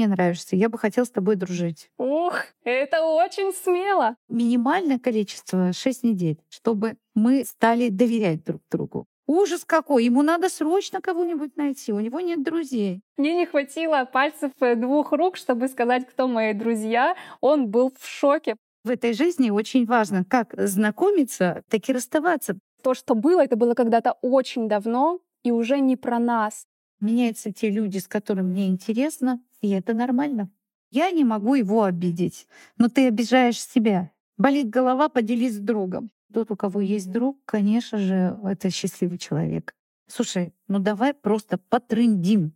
мне нравишься, я бы хотела с тобой дружить. Ух, это очень смело. Минимальное количество — 6 недель, чтобы мы стали доверять друг другу. Ужас какой! Ему надо срочно кого-нибудь найти. У него нет друзей. Мне не хватило пальцев э, двух рук, чтобы сказать, кто мои друзья. Он был в шоке. В этой жизни очень важно как знакомиться, так и расставаться. То, что было, это было когда-то очень давно и уже не про нас. Меняются те люди, с которыми мне интересно, и это нормально. Я не могу его обидеть, но ты обижаешь себя. Болит голова, поделись с другом. Тот, у кого есть друг, конечно же, это счастливый человек. Слушай, ну давай просто потрындим.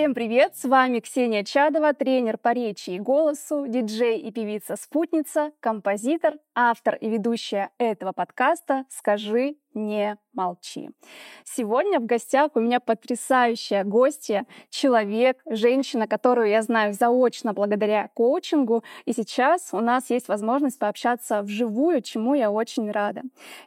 Всем привет! С вами Ксения Чадова, тренер по речи и голосу, диджей и певица-спутница, композитор, автор и ведущая этого подкаста «Скажи, не молчи». Сегодня в гостях у меня потрясающая гостья, человек, женщина, которую я знаю заочно благодаря коучингу, и сейчас у нас есть возможность пообщаться вживую, чему я очень рада.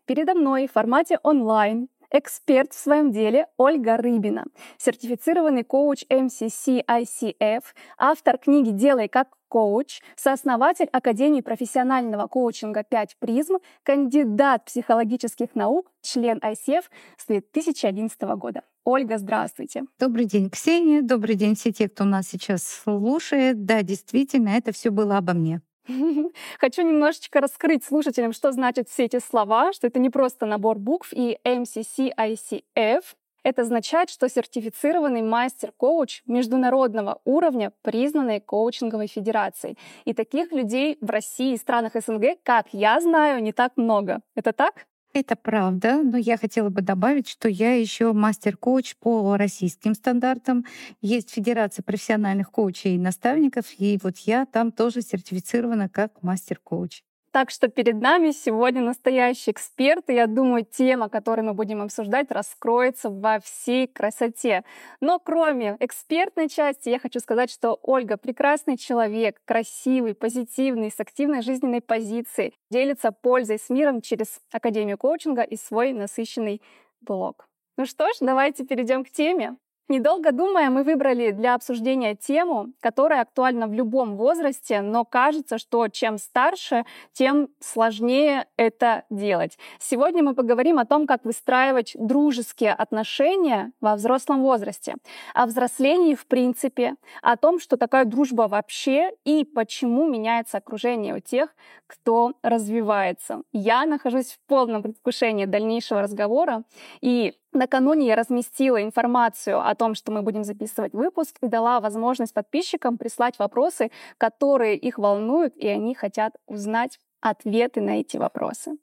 Передо мной в формате онлайн эксперт в своем деле Ольга Рыбина, сертифицированный коуч MCC ICF, автор книги «Делай как коуч, сооснователь Академии профессионального коучинга 5 призм, кандидат психологических наук, член ICF с 2011 года. Ольга, здравствуйте. Добрый день, Ксения. Добрый день все те, кто нас сейчас слушает. Да, действительно, это все было обо мне. Хочу немножечко раскрыть слушателям, что значат все эти слова, что это не просто набор букв и MCC ICF. Это означает, что сертифицированный мастер-коуч международного уровня, признанной коучинговой федерацией. И таких людей в России и странах СНГ, как я знаю, не так много. Это так? Это правда, но я хотела бы добавить, что я еще мастер-коуч по российским стандартам. Есть Федерация профессиональных коучей и наставников, и вот я там тоже сертифицирована как мастер-коуч. Так что перед нами сегодня настоящий эксперт, и я думаю, тема, которую мы будем обсуждать, раскроется во всей красоте. Но кроме экспертной части, я хочу сказать, что Ольга прекрасный человек, красивый, позитивный, с активной жизненной позицией, делится пользой с миром через Академию коучинга и свой насыщенный блог. Ну что ж, давайте перейдем к теме. Недолго думая, мы выбрали для обсуждения тему, которая актуальна в любом возрасте, но кажется, что чем старше, тем сложнее это делать. Сегодня мы поговорим о том, как выстраивать дружеские отношения во взрослом возрасте, о взрослении в принципе, о том, что такая дружба вообще и почему меняется окружение у тех, кто развивается. Я нахожусь в полном предвкушении дальнейшего разговора и Накануне я разместила информацию о том, что мы будем записывать выпуск, и дала возможность подписчикам прислать вопросы, которые их волнуют, и они хотят узнать ответы на эти вопросы.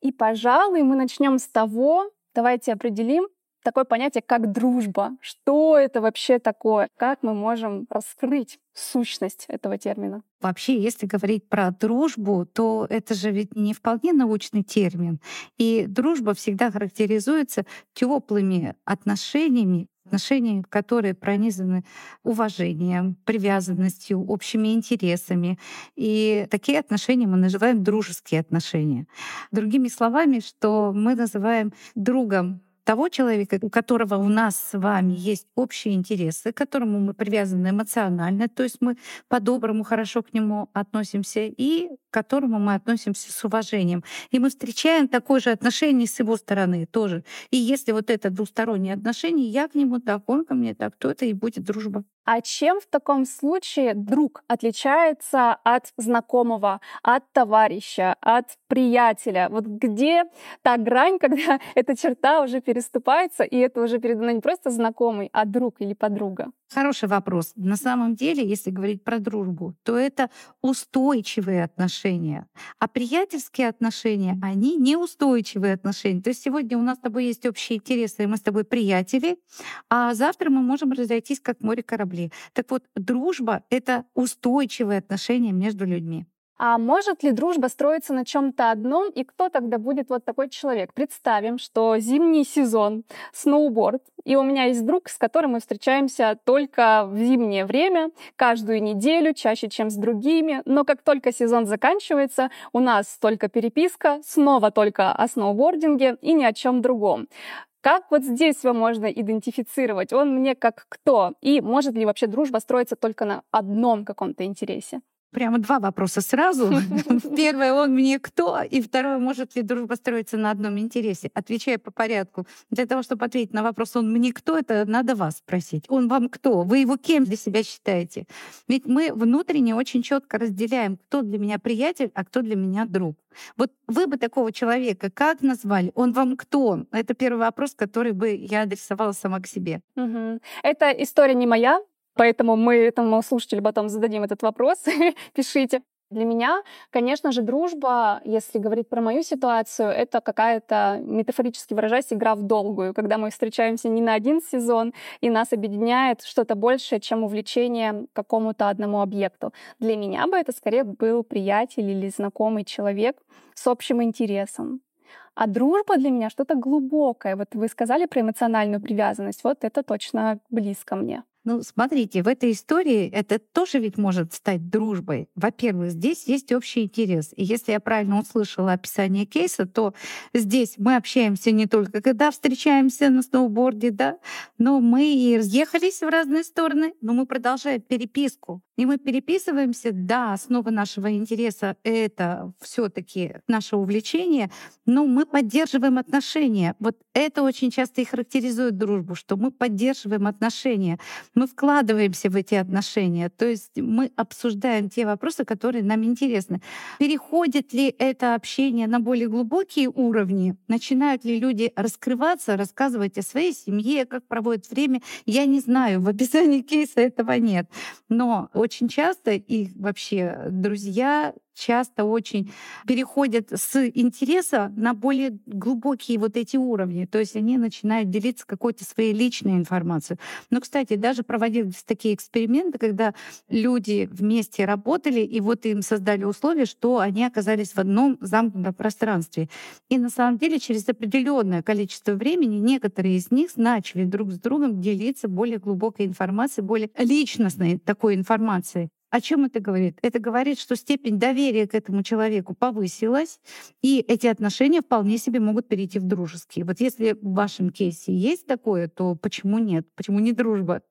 И, пожалуй, мы начнем с того, давайте определим, такое понятие, как дружба. Что это вообще такое? Как мы можем раскрыть сущность этого термина? Вообще, если говорить про дружбу, то это же ведь не вполне научный термин. И дружба всегда характеризуется теплыми отношениями, отношениями, которые пронизаны уважением, привязанностью, общими интересами. И такие отношения мы называем дружеские отношения. Другими словами, что мы называем другом того человека, у которого у нас с вами есть общие интересы, к которому мы привязаны эмоционально, то есть мы по-доброму хорошо к нему относимся, и к которому мы относимся с уважением. И мы встречаем такое же отношение с его стороны тоже. И если вот это двустороннее отношение, я к нему так, он ко мне так, то это и будет дружба. А чем в таком случае друг отличается от знакомого, от товарища, от приятеля? Вот где та грань, когда эта черта уже переступается, и это уже передано не просто знакомый, а друг или подруга? Хороший вопрос. На самом деле, если говорить про дружбу, то это устойчивые отношения. А приятельские отношения, они неустойчивые отношения. То есть сегодня у нас с тобой есть общие интересы, и мы с тобой приятели, а завтра мы можем разойтись как море корабли. Так вот, дружба — это устойчивые отношения между людьми. А может ли дружба строиться на чем-то одном, и кто тогда будет вот такой человек? Представим, что зимний сезон, сноуборд, и у меня есть друг, с которым мы встречаемся только в зимнее время, каждую неделю, чаще, чем с другими, но как только сезон заканчивается, у нас только переписка, снова только о сноубординге и ни о чем другом. Как вот здесь его можно идентифицировать? Он мне как кто? И может ли вообще дружба строиться только на одном каком-то интересе? Прямо два вопроса сразу. Первое, он мне кто? И второе, может ли дружба строиться на одном интересе? Отвечая по порядку. Для того, чтобы ответить на вопрос, он мне кто, это надо вас спросить. Он вам кто? Вы его кем для себя считаете? Ведь мы внутренне очень четко разделяем, кто для меня приятель, а кто для меня друг. Вот вы бы такого человека как назвали? Он вам кто? Это первый вопрос, который бы я адресовала сама к себе. Угу. Это история не моя, Поэтому мы этому слушателю потом зададим этот вопрос. Пишите. Для меня, конечно же, дружба, если говорить про мою ситуацию, это какая-то, метафорически выражаясь, игра в долгую, когда мы встречаемся не на один сезон, и нас объединяет что-то большее, чем увлечение какому-то одному объекту. Для меня бы это скорее был приятель или знакомый человек с общим интересом. А дружба для меня что-то глубокое. Вот вы сказали про эмоциональную привязанность. Вот это точно близко мне. Ну, смотрите, в этой истории это тоже ведь может стать дружбой. Во-первых, здесь есть общий интерес. И если я правильно услышала описание кейса, то здесь мы общаемся не только когда встречаемся на сноуборде, да, но мы и разъехались в разные стороны, но мы продолжаем переписку. И мы переписываемся, да, основа нашего интереса — это все таки наше увлечение, но мы поддерживаем отношения. Вот это очень часто и характеризует дружбу, что мы поддерживаем отношения мы вкладываемся в эти отношения, то есть мы обсуждаем те вопросы, которые нам интересны. Переходит ли это общение на более глубокие уровни? Начинают ли люди раскрываться, рассказывать о своей семье, как проводят время? Я не знаю, в описании кейса этого нет. Но очень часто их вообще друзья часто очень переходят с интереса на более глубокие вот эти уровни. То есть они начинают делиться какой-то своей личной информацией. Но, кстати, даже проводились такие эксперименты, когда люди вместе работали, и вот им создали условия, что они оказались в одном замкнутом пространстве. И на самом деле через определенное количество времени некоторые из них начали друг с другом делиться более глубокой информацией, более личностной такой информацией. О чем это говорит? Это говорит, что степень доверия к этому человеку повысилась, и эти отношения вполне себе могут перейти в дружеские. Вот если в вашем кейсе есть такое, то почему нет? Почему не дружба?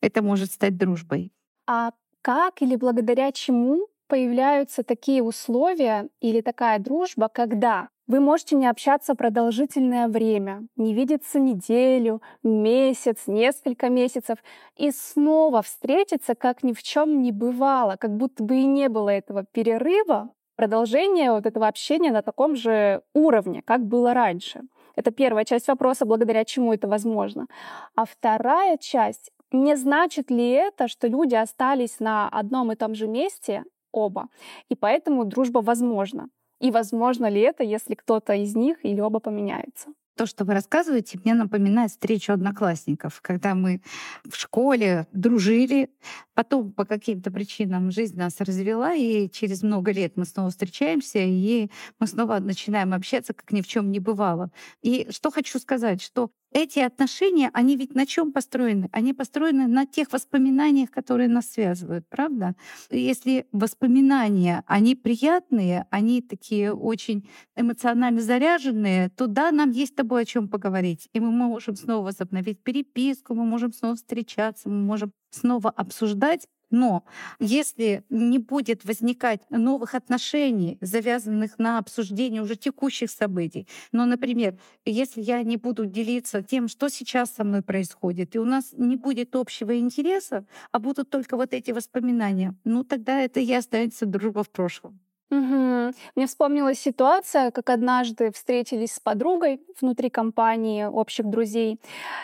Это может стать дружбой. А как или благодаря чему появляются такие условия или такая дружба, когда вы можете не общаться продолжительное время, не видеться неделю, месяц, несколько месяцев, и снова встретиться, как ни в чем не бывало, как будто бы и не было этого перерыва, продолжение вот этого общения на таком же уровне, как было раньше. Это первая часть вопроса, благодаря чему это возможно. А вторая часть, не значит ли это, что люди остались на одном и том же месте оба, и поэтому дружба возможна? И возможно ли это, если кто-то из них или оба поменяются? То, что вы рассказываете, мне напоминает встречу одноклассников, когда мы в школе дружили, потом по каким-то причинам жизнь нас развела, и через много лет мы снова встречаемся, и мы снова начинаем общаться, как ни в чем не бывало. И что хочу сказать, что эти отношения, они ведь на чем построены? Они построены на тех воспоминаниях, которые нас связывают, правда? Если воспоминания, они приятные, они такие очень эмоционально заряженные, то да, нам есть с тобой о чем поговорить. И мы можем снова возобновить переписку, мы можем снова встречаться, мы можем снова обсуждать но если не будет возникать новых отношений, завязанных на обсуждении уже текущих событий, ну, например, если я не буду делиться тем, что сейчас со мной происходит, и у нас не будет общего интереса, а будут только вот эти воспоминания, ну, тогда это и останется дружба в прошлом. Угу. Мне вспомнилась ситуация, как однажды встретились с подругой внутри компании общих друзей,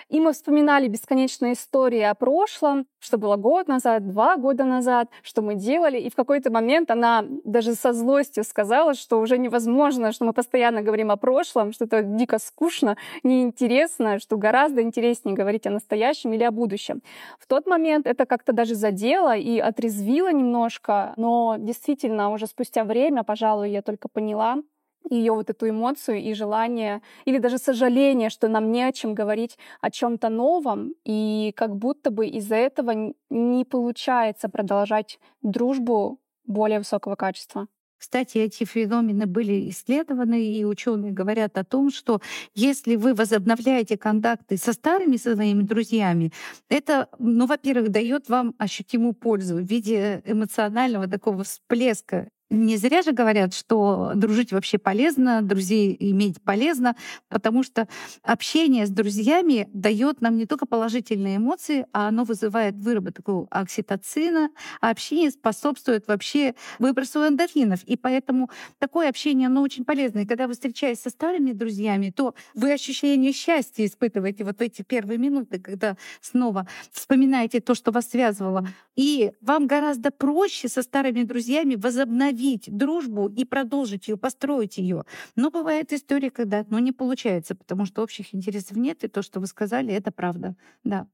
и мы вспоминали бесконечные истории о прошлом, что было год назад, два года назад, что мы делали, и в какой-то момент она даже со злостью сказала, что уже невозможно, что мы постоянно говорим о прошлом, что это дико скучно, неинтересно, что гораздо интереснее говорить о настоящем или о будущем. В тот момент это как-то даже задело и отрезвило немножко, но действительно уже спустя время время, пожалуй, я только поняла ее вот эту эмоцию и желание, или даже сожаление, что нам не о чем говорить о чем-то новом, и как будто бы из-за этого не получается продолжать дружбу более высокого качества. Кстати, эти феномены были исследованы, и ученые говорят о том, что если вы возобновляете контакты со старыми своими друзьями, это, ну, во-первых, дает вам ощутимую пользу в виде эмоционального такого всплеска не зря же говорят, что дружить вообще полезно, друзей иметь полезно, потому что общение с друзьями дает нам не только положительные эмоции, а оно вызывает выработку окситоцина, а общение способствует вообще выбросу эндорфинов. И поэтому такое общение, оно очень полезно. И когда вы встречаетесь со старыми друзьями, то вы ощущение счастья испытываете вот эти первые минуты, когда снова вспоминаете то, что вас связывало. И вам гораздо проще со старыми друзьями возобновить восстановить дружбу и продолжить ее, построить ее. Но бывает история, когда ну, не получается, потому что общих интересов нет, и то, что вы сказали, это правда. Да.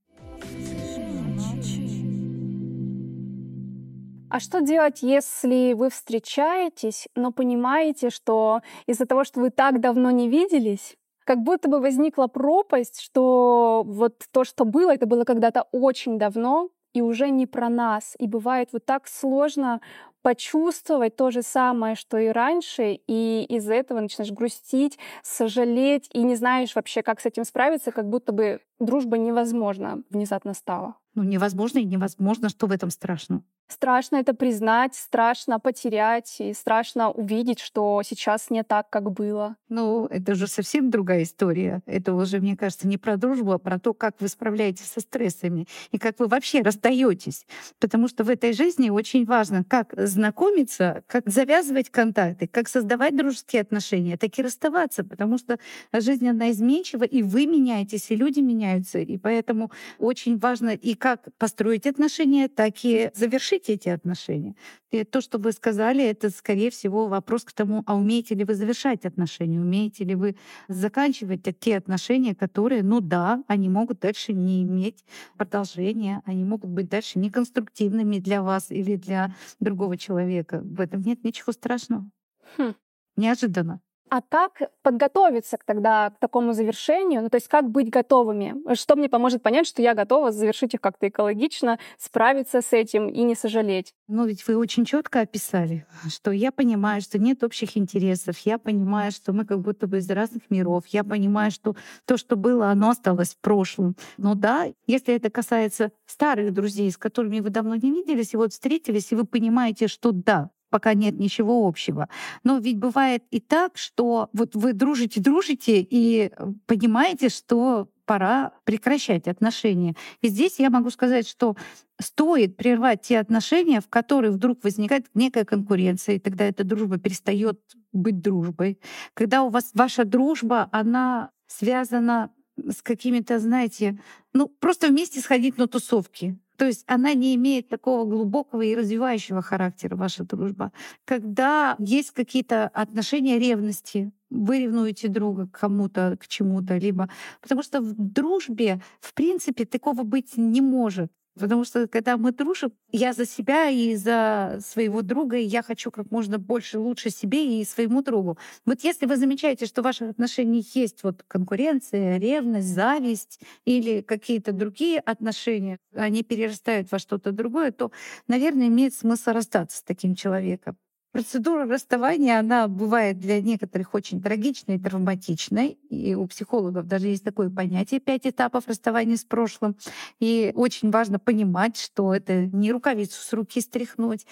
А что делать, если вы встречаетесь, но понимаете, что из-за того, что вы так давно не виделись, как будто бы возникла пропасть, что вот то, что было, это было когда-то очень давно, и уже не про нас. И бывает вот так сложно почувствовать то же самое, что и раньше, и из-за этого начинаешь грустить, сожалеть, и не знаешь вообще, как с этим справиться, как будто бы дружба невозможна внезапно стала. Ну, невозможно и невозможно, что в этом страшно. Страшно это признать, страшно потерять, и страшно увидеть, что сейчас не так, как было. Ну, это же совсем другая история. Это уже, мне кажется, не про дружбу, а про то, как вы справляетесь со стрессами и как вы вообще расстаетесь. Потому что в этой жизни очень важно, как знакомиться, как завязывать контакты, как создавать дружеские отношения, так и расставаться, потому что жизнь она изменчива, и вы меняетесь, и люди меняются. И поэтому очень важно и как построить отношения, так и завершить эти отношения. И то, что вы сказали, это, скорее всего, вопрос к тому, а умеете ли вы завершать отношения, умеете ли вы заканчивать те отношения, которые, ну да, они могут дальше не иметь продолжения, они могут быть дальше неконструктивными для вас или для другого человека. В этом нет ничего страшного. Хм. Неожиданно. А как подготовиться тогда к такому завершению? Ну, то есть как быть готовыми? Что мне поможет понять, что я готова завершить их как-то экологично, справиться с этим и не сожалеть? Ну, ведь вы очень четко описали, что я понимаю, что нет общих интересов, я понимаю, что мы как будто бы из разных миров, я понимаю, что то, что было, оно осталось в прошлом. Но да, если это касается старых друзей, с которыми вы давно не виделись, и вот встретились, и вы понимаете, что да, пока нет ничего общего. Но ведь бывает и так, что вот вы дружите, дружите и понимаете, что пора прекращать отношения. И здесь я могу сказать, что стоит прервать те отношения, в которые вдруг возникает некая конкуренция, и тогда эта дружба перестает быть дружбой. Когда у вас ваша дружба, она связана с какими-то, знаете, ну просто вместе сходить на тусовки. То есть она не имеет такого глубокого и развивающего характера, ваша дружба. Когда есть какие-то отношения ревности, вы ревнуете друга к кому-то, к чему-то, либо... Потому что в дружбе, в принципе, такого быть не может. Потому что когда мы дружим, я за себя и за своего друга, и я хочу как можно больше лучше себе и своему другу. Вот если вы замечаете, что в ваших отношениях есть вот конкуренция, ревность, зависть или какие-то другие отношения, они перерастают во что-то другое, то, наверное, имеет смысл расстаться с таким человеком. Процедура расставания, она бывает для некоторых очень трагичной и травматичной. И у психологов даже есть такое понятие пять этапов расставания с прошлым. И очень важно понимать, что это не рукавицу с руки стряхнуть,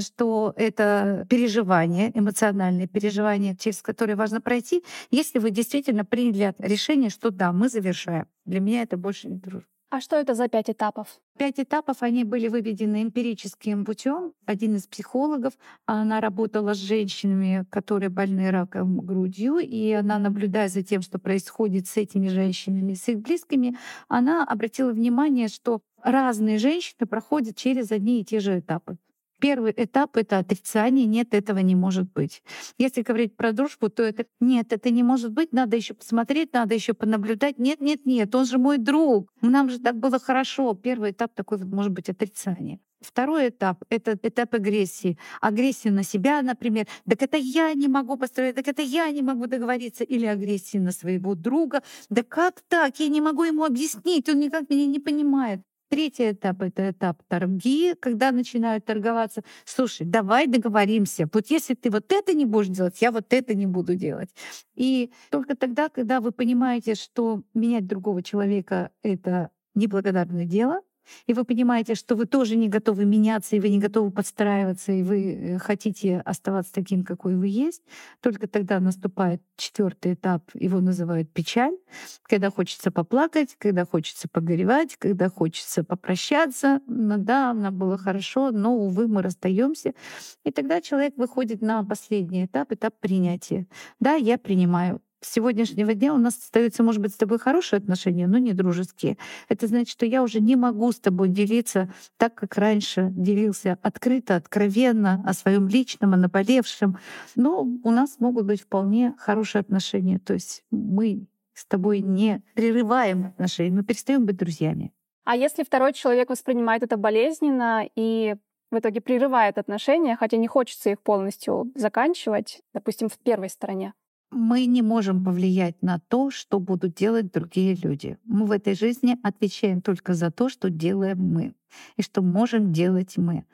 что это переживание, эмоциональное переживание, через которое важно пройти, если вы действительно приняли решение, что да, мы завершаем. Для меня это больше не дружба. А что это за пять этапов? Пять этапов, они были выведены эмпирическим путем. Один из психологов, она работала с женщинами, которые больны раком грудью, и она, наблюдая за тем, что происходит с этими женщинами, с их близкими, она обратила внимание, что разные женщины проходят через одни и те же этапы. Первый этап — это отрицание. Нет, этого не может быть. Если говорить про дружбу, то это нет, это не может быть. Надо еще посмотреть, надо еще понаблюдать. Нет, нет, нет, он же мой друг. Нам же так было хорошо. Первый этап такой может быть отрицание. Второй этап — это этап агрессии. Агрессия на себя, например. Так это я не могу построить, так это я не могу договориться. Или агрессия на своего друга. Да как так? Я не могу ему объяснить, он никак меня не понимает. Третий этап — это этап торги, когда начинают торговаться. Слушай, давай договоримся. Вот если ты вот это не будешь делать, я вот это не буду делать. И только тогда, когда вы понимаете, что менять другого человека — это неблагодарное дело, и вы понимаете, что вы тоже не готовы меняться, и вы не готовы подстраиваться, и вы э, хотите оставаться таким, какой вы есть, только тогда наступает четвертый этап, его называют печаль, когда хочется поплакать, когда хочется погоревать, когда хочется попрощаться. Ну да, нам было хорошо, но, увы, мы расстаемся. И тогда человек выходит на последний этап, этап принятия. Да, я принимаю с сегодняшнего дня у нас остаются, может быть, с тобой хорошие отношения, но не дружеские. Это значит, что я уже не могу с тобой делиться так, как раньше делился открыто, откровенно о своем личном, о наболевшем. Но у нас могут быть вполне хорошие отношения. То есть мы с тобой не прерываем отношения, мы перестаем быть друзьями. А если второй человек воспринимает это болезненно и в итоге прерывает отношения, хотя не хочется их полностью заканчивать, допустим, в первой стороне? Мы не можем повлиять на то, что будут делать другие люди. Мы в этой жизни отвечаем только за то, что делаем мы и что можем делать мы.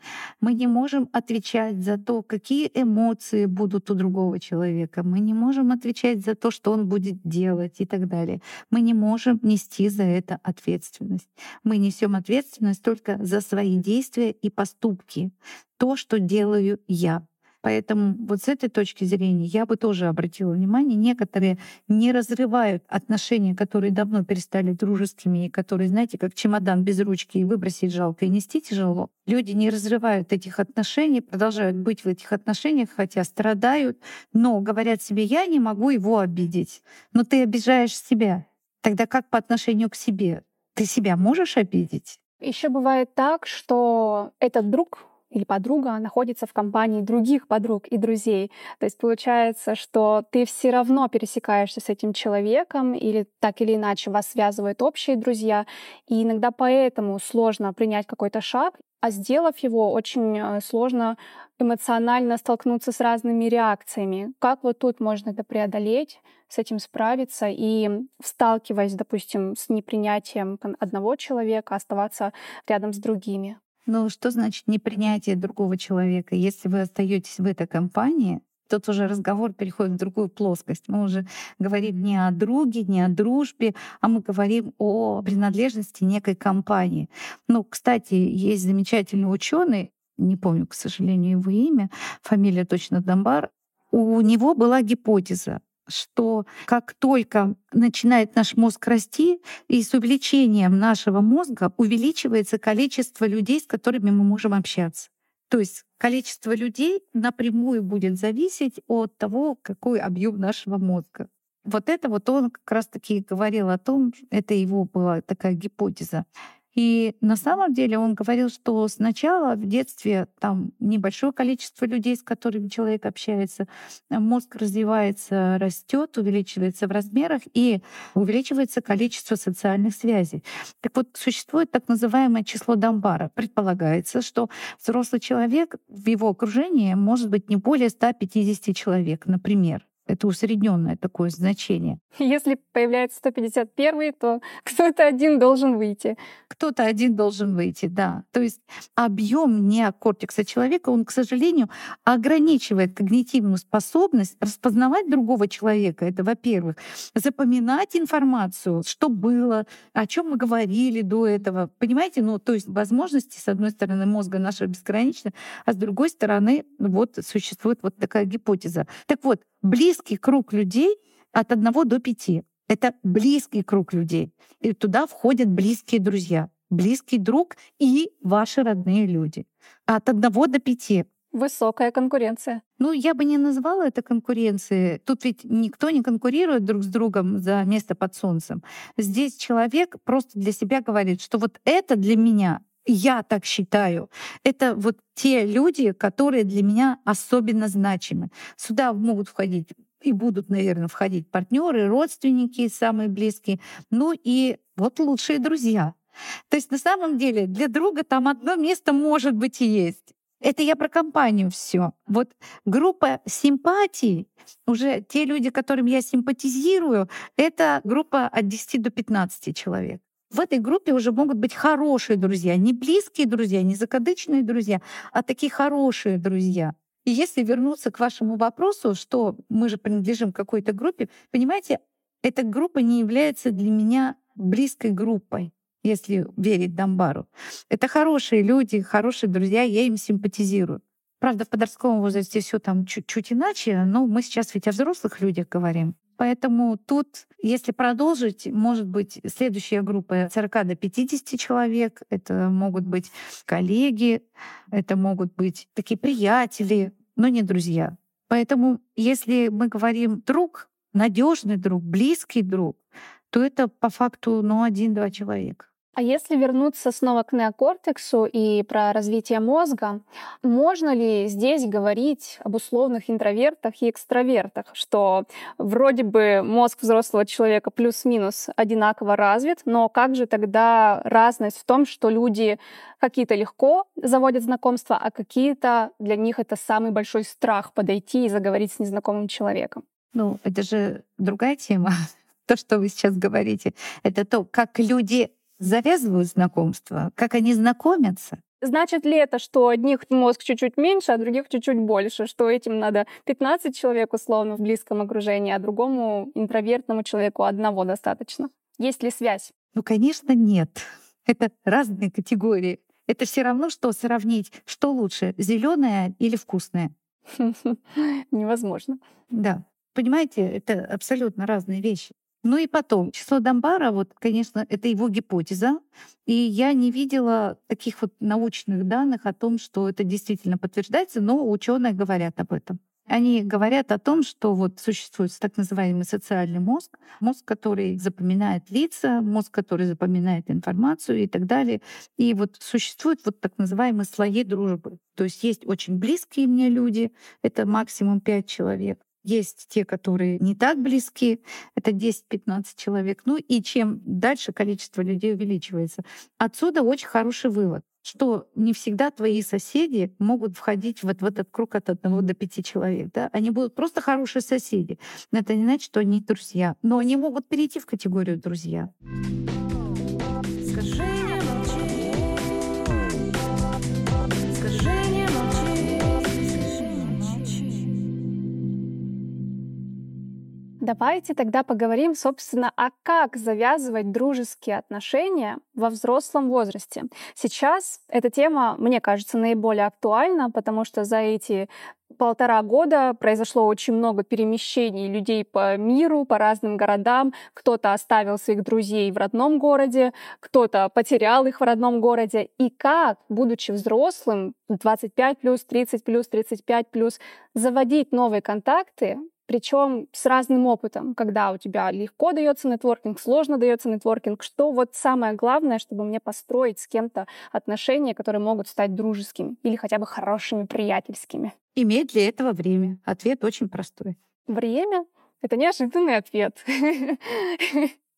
Мы не можем отвечать за то, какие эмоции будут у другого человека. Мы не можем отвечать за то, что он будет делать и так далее. Мы не можем нести за это ответственность. Мы несем ответственность только за свои действия и поступки. То, что делаю я. Поэтому вот с этой точки зрения я бы тоже обратила внимание, некоторые не разрывают отношения, которые давно перестали дружескими, и которые, знаете, как чемодан без ручки, и выбросить жалко, и нести тяжело. Люди не разрывают этих отношений, продолжают быть в этих отношениях, хотя страдают, но говорят себе, я не могу его обидеть. Но ты обижаешь себя. Тогда как по отношению к себе? Ты себя можешь обидеть? Еще бывает так, что этот друг или подруга находится в компании других подруг и друзей. То есть получается, что ты все равно пересекаешься с этим человеком, или так или иначе вас связывают общие друзья, и иногда поэтому сложно принять какой-то шаг, а сделав его, очень э, сложно эмоционально столкнуться с разными реакциями. Как вот тут можно это преодолеть, с этим справиться и, сталкиваясь, допустим, с непринятием одного человека, оставаться рядом с другими? Ну, что значит непринятие другого человека? Если вы остаетесь в этой компании, тут уже разговор переходит в другую плоскость. Мы уже говорим не о друге, не о дружбе, а мы говорим о принадлежности некой компании. Ну, кстати, есть замечательный ученый, не помню, к сожалению, его имя, фамилия точно Дамбар, у него была гипотеза что как только начинает наш мозг расти, и с увеличением нашего мозга увеличивается количество людей, с которыми мы можем общаться. То есть количество людей напрямую будет зависеть от того, какой объем нашего мозга. Вот это вот он как раз-таки говорил о том, это его была такая гипотеза. И на самом деле он говорил, что сначала в детстве там небольшое количество людей, с которыми человек общается, э, мозг развивается, растет, увеличивается в размерах и увеличивается количество социальных связей. Так вот, существует так называемое число Дамбара. Предполагается, что взрослый человек в его окружении может быть не более 150 человек, например. Это усредненное такое значение. Если появляется 151, то кто-то один должен выйти. Кто-то один должен выйти, да. То есть объем неокортекса человека, он, к сожалению, ограничивает когнитивную способность распознавать другого человека. Это, во-первых, запоминать информацию, что было, о чем мы говорили до этого. Понимаете, ну, то есть возможности, с одной стороны, мозга нашего безграничны, а с другой стороны, вот существует вот такая гипотеза. Так вот, близкий круг людей от одного до пяти. Это близкий круг людей. И туда входят близкие друзья, близкий друг и ваши родные люди. От одного до пяти. Высокая конкуренция. Ну, я бы не назвала это конкуренцией. Тут ведь никто не конкурирует друг с другом за место под солнцем. Здесь человек просто для себя говорит, что вот это для меня, я так считаю, это вот те люди, которые для меня особенно значимы. Сюда могут входить и будут, наверное, входить партнеры, родственники самые близкие, ну и вот лучшие друзья. То есть на самом деле для друга там одно место может быть и есть. Это я про компанию все. Вот группа симпатий, уже те люди, которым я симпатизирую, это группа от 10 до 15 человек. В этой группе уже могут быть хорошие друзья, не близкие друзья, не закадычные друзья, а такие хорошие друзья. И если вернуться к вашему вопросу, что мы же принадлежим какой-то группе, понимаете, эта группа не является для меня близкой группой если верить Дамбару. Это хорошие люди, хорошие друзья, я им симпатизирую. Правда, в подростковом возрасте все там чуть-чуть иначе, но мы сейчас ведь о взрослых людях говорим. Поэтому тут, если продолжить, может быть, следующая группа 40 до 50 человек. Это могут быть коллеги, это могут быть такие приятели, но не друзья. Поэтому, если мы говорим друг, надежный друг, близкий друг, то это по факту ну, один-два человека. А если вернуться снова к неокортексу и про развитие мозга, можно ли здесь говорить об условных интровертах и экстравертах, что вроде бы мозг взрослого человека плюс-минус одинаково развит, но как же тогда разность в том, что люди какие-то легко заводят знакомства, а какие-то для них это самый большой страх подойти и заговорить с незнакомым человеком? Ну, это же другая тема. То, что вы сейчас говорите, это то, как люди завязывают знакомства, как они знакомятся. Значит ли это, что одних мозг чуть-чуть меньше, а других чуть-чуть больше, что этим надо 15 человек условно в близком окружении, а другому интровертному человеку одного достаточно? Есть ли связь? Ну, конечно, нет. Это разные категории. Это все равно, что сравнить, что лучше, зеленое или вкусное. Невозможно. Да. Понимаете, это абсолютно разные вещи. Ну и потом, число Дамбара, вот, конечно, это его гипотеза, и я не видела таких вот научных данных о том, что это действительно подтверждается, но ученые говорят об этом. Они говорят о том, что вот существует так называемый социальный мозг, мозг, который запоминает лица, мозг, который запоминает информацию и так далее. И вот существуют вот так называемые слои дружбы. То есть есть очень близкие мне люди, это максимум пять человек. Есть те, которые не так близки, это 10-15 человек. Ну и чем дальше количество людей увеличивается. Отсюда очень хороший вывод что не всегда твои соседи могут входить вот в этот круг от одного до пяти человек. Да? Они будут просто хорошие соседи. Но это не значит, что они друзья. Но они могут перейти в категорию друзья. Давайте тогда поговорим, собственно, а как завязывать дружеские отношения во взрослом возрасте. Сейчас эта тема, мне кажется, наиболее актуальна, потому что за эти полтора года произошло очень много перемещений людей по миру, по разным городам. Кто-то оставил своих друзей в родном городе, кто-то потерял их в родном городе. И как, будучи взрослым, 25 плюс, 30 плюс, 35 плюс, заводить новые контакты причем с разным опытом, когда у тебя легко дается нетворкинг, сложно дается нетворкинг, что вот самое главное, чтобы мне построить с кем-то отношения, которые могут стать дружескими или хотя бы хорошими приятельскими. Иметь для этого время. Ответ очень простой. Время? Это неожиданный ответ.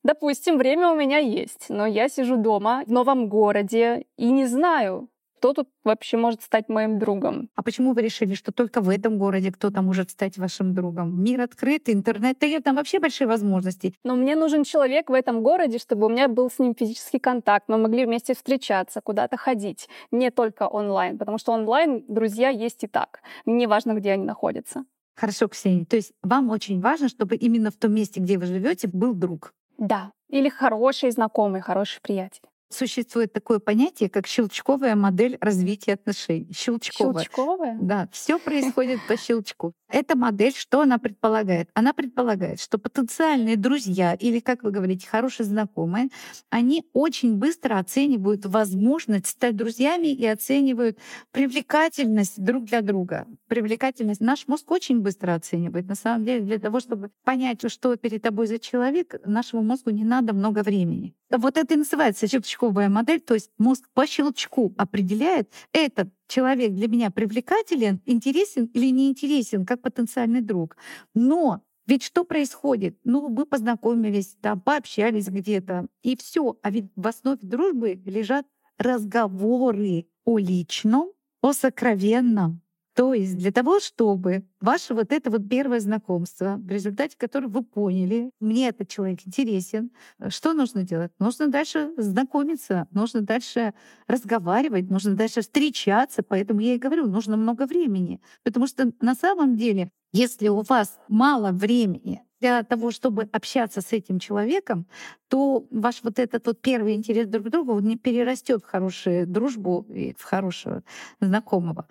Допустим, время у меня есть, но я сижу дома в новом городе и не знаю, кто тут вообще может стать моим другом. А почему вы решили, что только в этом городе кто-то может стать вашим другом? Мир открыт, интернет дает там вообще большие возможности. Но мне нужен человек в этом городе, чтобы у меня был с ним физический контакт, мы могли вместе встречаться, куда-то ходить, не только онлайн, потому что онлайн друзья есть и так. Мне важно, где они находятся. Хорошо, Ксения. То есть вам очень важно, чтобы именно в том месте, где вы живете, был друг. Да. Или хороший знакомый, хороший приятель Существует такое понятие, как щелчковая модель развития отношений. Щелчковая. Щелчковая? Да, все происходит по щелчку. Эта модель, что она предполагает? Она предполагает, что потенциальные друзья или, как вы говорите, хорошие знакомые, они очень быстро оценивают возможность стать друзьями и оценивают привлекательность друг для друга. Привлекательность наш мозг очень быстро оценивает. На самом деле, для того, чтобы понять, что перед тобой за человек, нашему мозгу не надо много времени. Вот это и называется щелчковая модель, то есть мозг по щелчку определяет, этот человек для меня привлекателен, интересен или не интересен, как потенциальный друг. Но ведь что происходит? Ну, вы познакомились, там, пообщались где-то, и все. А ведь в основе дружбы лежат разговоры о личном, о сокровенном, то есть для того, чтобы ваше вот это вот первое знакомство, в результате которого вы поняли, мне этот человек интересен, э, что нужно делать? Нужно дальше знакомиться, нужно дальше разговаривать, нужно дальше встречаться. Поэтому я и говорю, нужно много времени. Потому что на самом деле, если у вас мало времени для того, чтобы общаться с этим человеком, то ваш вот этот вот первый интерес друг к другу он не перерастет в хорошую дружбу и в хорошего знакомого.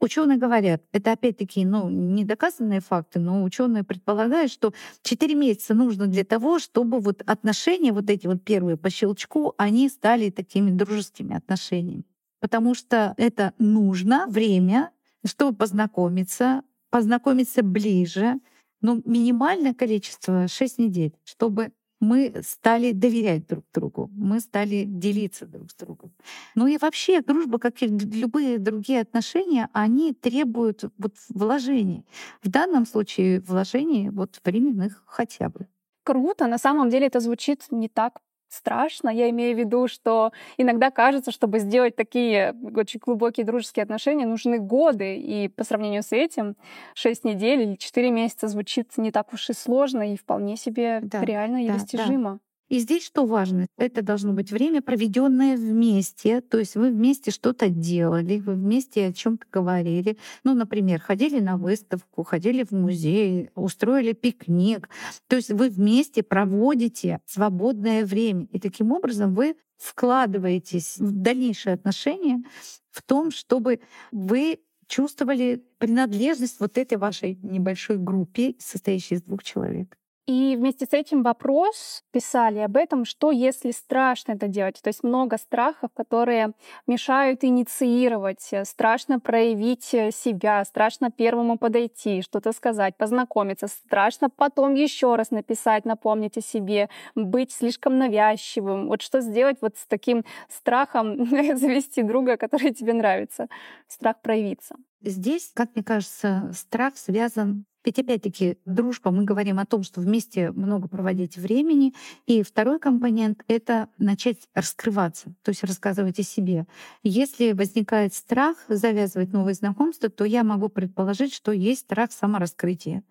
Ученые говорят, это опять-таки ну, недоказанные факты, но ученые предполагают, что 4 месяца нужно для того, чтобы вот отношения, вот эти вот первые по щелчку, они стали такими дружескими отношениями. Потому что это нужно время, чтобы познакомиться, познакомиться ближе, ну, минимальное количество — 6 недель, чтобы мы стали доверять друг другу, мы стали делиться друг с другом. Ну и вообще дружба, как и любые другие отношения, они требуют вот вложений. В данном случае вложений вот временных хотя бы. Круто. На самом деле это звучит не так страшно. Я имею в виду, что иногда кажется, чтобы сделать такие очень глубокие дружеские отношения, нужны годы. И по сравнению с этим 6 недель или 4 месяца звучит не так уж и сложно и вполне себе да, реально и да, достижимо. Да. И здесь что важно? Это должно быть время, проведенное вместе. То есть вы вместе что-то делали, вы вместе о чем-то говорили. Ну, например, ходили на выставку, ходили в музей, устроили пикник. То есть вы вместе проводите свободное время. И таким образом вы вкладываетесь в дальнейшие отношения в том, чтобы вы чувствовали принадлежность вот этой вашей небольшой группе, состоящей из двух человек. И вместе с этим вопрос писали об этом, что если страшно это делать. То есть много страхов, которые мешают инициировать, э, страшно проявить э, себя, страшно первому подойти, что-то сказать, познакомиться, страшно потом еще раз написать, напомнить о себе, быть слишком навязчивым. Вот что сделать вот с таким страхом завести друга, который тебе нравится, страх проявиться. Здесь, как мне кажется, страх связан ведь опять-таки дружба, мы говорим о том, что вместе много проводить времени. И второй компонент — это начать раскрываться, то есть рассказывать о себе. Если возникает страх завязывать новые знакомства, то я могу предположить, что есть страх самораскрытия,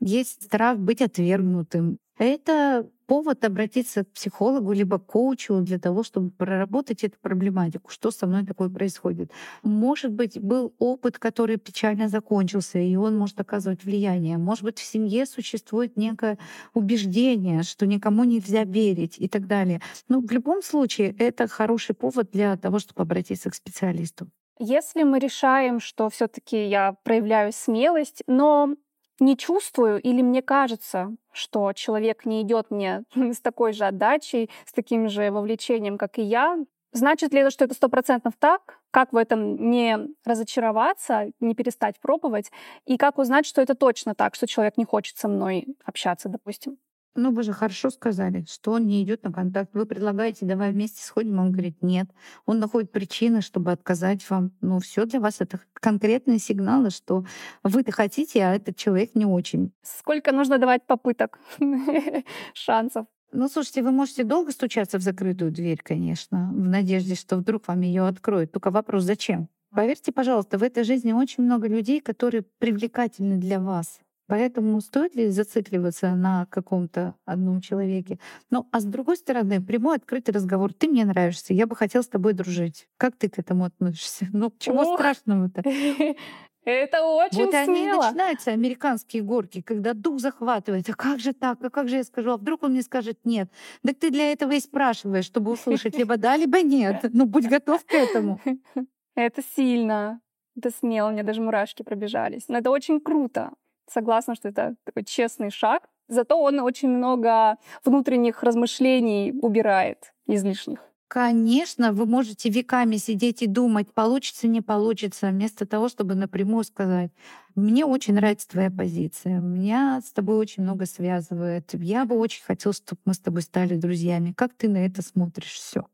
есть страх быть отвергнутым. Это повод обратиться к психологу либо к коучу для того, чтобы проработать эту проблематику, что со мной такое происходит. Может быть, был опыт, который печально закончился, и он может оказывать влияние. Может быть, в семье существует некое убеждение, что никому нельзя верить и так далее. Но в любом случае это хороший повод для того, чтобы обратиться к специалисту. Если мы решаем, что все-таки я проявляю смелость, но не чувствую или мне кажется, что человек не идет мне с такой же отдачей, с таким же вовлечением, как и я, значит ли это, что это сто процентов так? Как в этом не разочароваться, не перестать пробовать? И как узнать, что это точно так, что человек не хочет со мной общаться, допустим? Ну, вы же хорошо сказали, что он не идет на контакт. Вы предлагаете, давай вместе сходим, он говорит, нет. Он находит причины, чтобы отказать вам. Ну, все для вас это конкретные сигналы, что вы-то хотите, а этот человек не очень. Сколько нужно давать попыток, шансов? Ну, слушайте, вы можете долго стучаться в закрытую дверь, конечно, в надежде, что вдруг вам ее откроют. Только вопрос, зачем? Поверьте, пожалуйста, в этой жизни очень много людей, которые привлекательны для вас. Поэтому стоит ли зацикливаться на каком-то одном человеке? Ну, а с другой стороны, прямой открытый разговор. Ты мне нравишься, я бы хотел с тобой дружить. Как ты к этому относишься? Ну, чего Ох. страшного-то? Это очень Вот они и смело. начинаются, американские горки, когда дух захватывает. А как же так? А как же я скажу? А вдруг он мне скажет нет? Так ты для этого и спрашиваешь, чтобы услышать либо да, либо нет. Ну, будь готов к этому. Это сильно. Это смело. У меня даже мурашки пробежались. Но это очень круто. Согласна, что это такой честный шаг. Зато он очень много внутренних размышлений убирает излишних. Конечно, вы можете веками сидеть и думать, получится, не получится, вместо того, чтобы напрямую сказать, мне очень нравится твоя позиция, меня с тобой очень много связывает, я бы очень хотел, чтобы мы с тобой стали друзьями. Как ты на это смотришь? Все.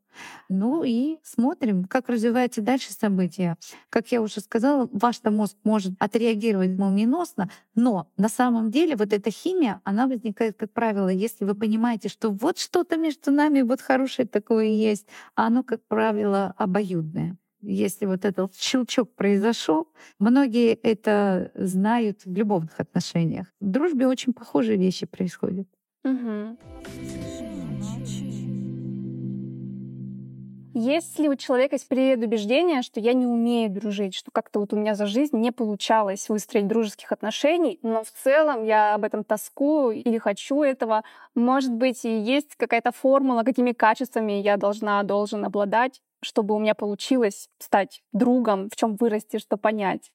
Ну и смотрим, как развиваются дальше события. Как я уже сказала, ваш мозг может отреагировать молниеносно, но на самом деле вот эта химия, она возникает, как правило, если вы понимаете, что вот что-то между нами вот хорошее такое есть, а оно, как правило, обоюдное если вот этот щелчок произошел, многие это знают в любовных отношениях. В дружбе очень похожие вещи происходят. Угу. Если у человека есть предубеждение, что я не умею дружить, что как-то вот у меня за жизнь не получалось выстроить дружеских отношений, но в целом я об этом тоскую или хочу этого, может быть, и есть какая-то формула, какими качествами я должна, должен обладать, чтобы у меня получилось стать другом, в чем вырасти, что понять?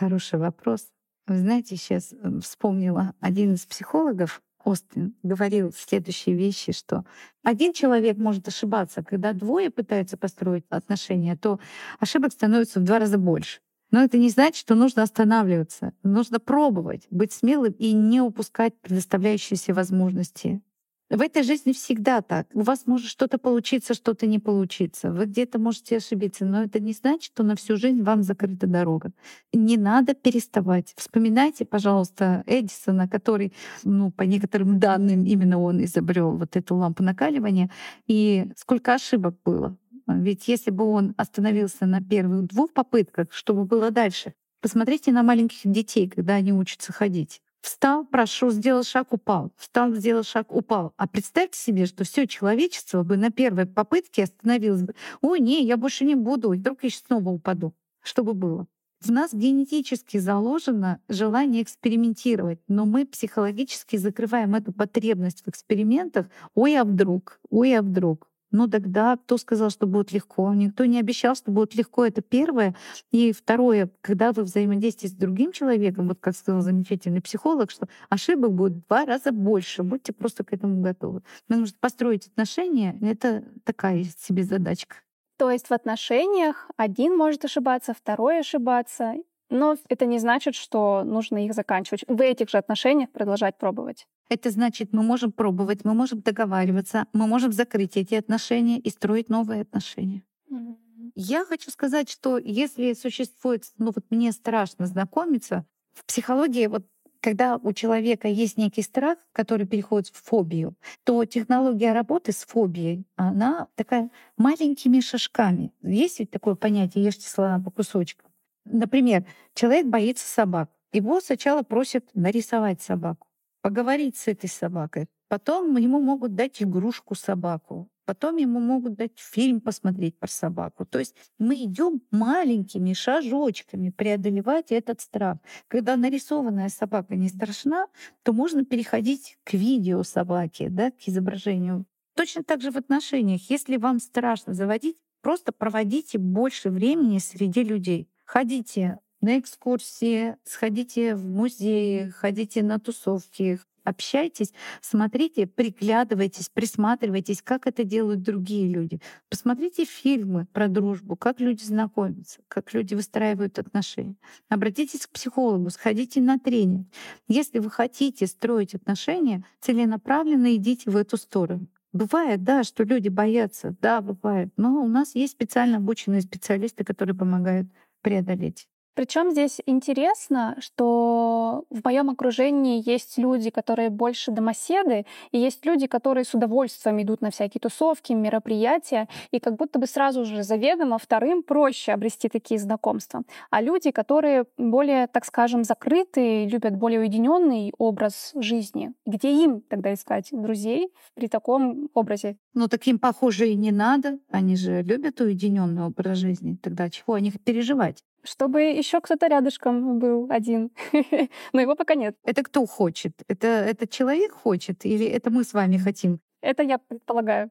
Хороший вопрос. Вы знаете, сейчас э, вспомнила один из психологов, Остин говорил следующие вещи, что один человек может ошибаться, когда двое пытаются построить отношения, то ошибок становится в два раза больше. Но это не значит, что нужно останавливаться. Нужно пробовать, быть смелым и не упускать предоставляющиеся возможности. В этой жизни всегда так. У вас может что-то получиться, что-то не получиться. Вы где-то можете ошибиться, но это не значит, что на всю жизнь вам закрыта дорога. Не надо переставать. Вспоминайте, пожалуйста, Эдисона, который, ну, по некоторым данным, именно он изобрел вот эту лампу накаливания. И сколько ошибок было. Ведь если бы он остановился на первых двух попытках, что бы было дальше? Посмотрите на маленьких детей, когда они учатся ходить. Встал, прошел, сделал шаг, упал. Встал, сделал шаг, упал. А представьте себе, что все человечество бы на первой попытке остановилось бы. Ой, не, я больше не буду, и вдруг я снова упаду. Что бы было? В нас генетически заложено желание экспериментировать, но мы психологически закрываем эту потребность в экспериментах. Ой, а вдруг? Ой, а вдруг? Ну тогда кто сказал, что будет легко? Никто не обещал, что будет легко. Это первое. И второе, когда вы взаимодействуете с другим человеком, вот как сказал замечательный психолог, что ошибок будет в два раза больше. Будьте просто к этому готовы. Потому что построить отношения — это такая себе задачка. То есть в отношениях один может ошибаться, второй ошибаться, но это не значит, что нужно их заканчивать. В этих же отношениях продолжать пробовать. Это значит, мы можем пробовать, мы можем договариваться, мы можем закрыть эти отношения и строить новые отношения. Mm-hmm. Я хочу сказать, что если существует, ну вот мне страшно знакомиться, в психологии вот когда у человека есть некий страх, который переходит в фобию, то технология работы с фобией, она такая маленькими шажками. Есть ведь такое понятие «ешьте слона по кусочкам». Например, человек боится собак. Его сначала просят нарисовать собаку поговорить с этой собакой. Потом ему могут дать игрушку собаку. Потом ему могут дать фильм посмотреть про собаку. То есть мы идем маленькими шажочками преодолевать этот страх. Когда нарисованная собака не страшна, то можно переходить к видео собаки, да, к изображению. Точно так же в отношениях. Если вам страшно заводить, просто проводите больше времени среди людей. Ходите на экскурсии, сходите в музеи, ходите на тусовки, общайтесь, смотрите, приглядывайтесь, присматривайтесь, как это делают другие люди. Посмотрите фильмы про дружбу, как люди знакомятся, как люди выстраивают отношения. Обратитесь к психологу, сходите на тренинг. Если вы хотите строить отношения, целенаправленно идите в эту сторону. Бывает, да, что люди боятся, да, бывает, но у нас есть специально обученные специалисты, которые помогают преодолеть. Причем здесь интересно, что в моем окружении есть люди, которые больше домоседы, и есть люди, которые с удовольствием идут на всякие тусовки, мероприятия, и как будто бы сразу же заведомо вторым проще обрести такие знакомства. А люди, которые более, так скажем, закрытые, любят более уединенный образ жизни, где им тогда искать друзей при таком образе? Ну, таким, похоже, и не надо. Они же любят уединенный образ жизни. Тогда чего о них переживать? Чтобы еще кто-то рядышком был один. Но его пока нет. Это кто хочет? Это, это человек хочет или это мы с вами хотим? Это я предполагаю.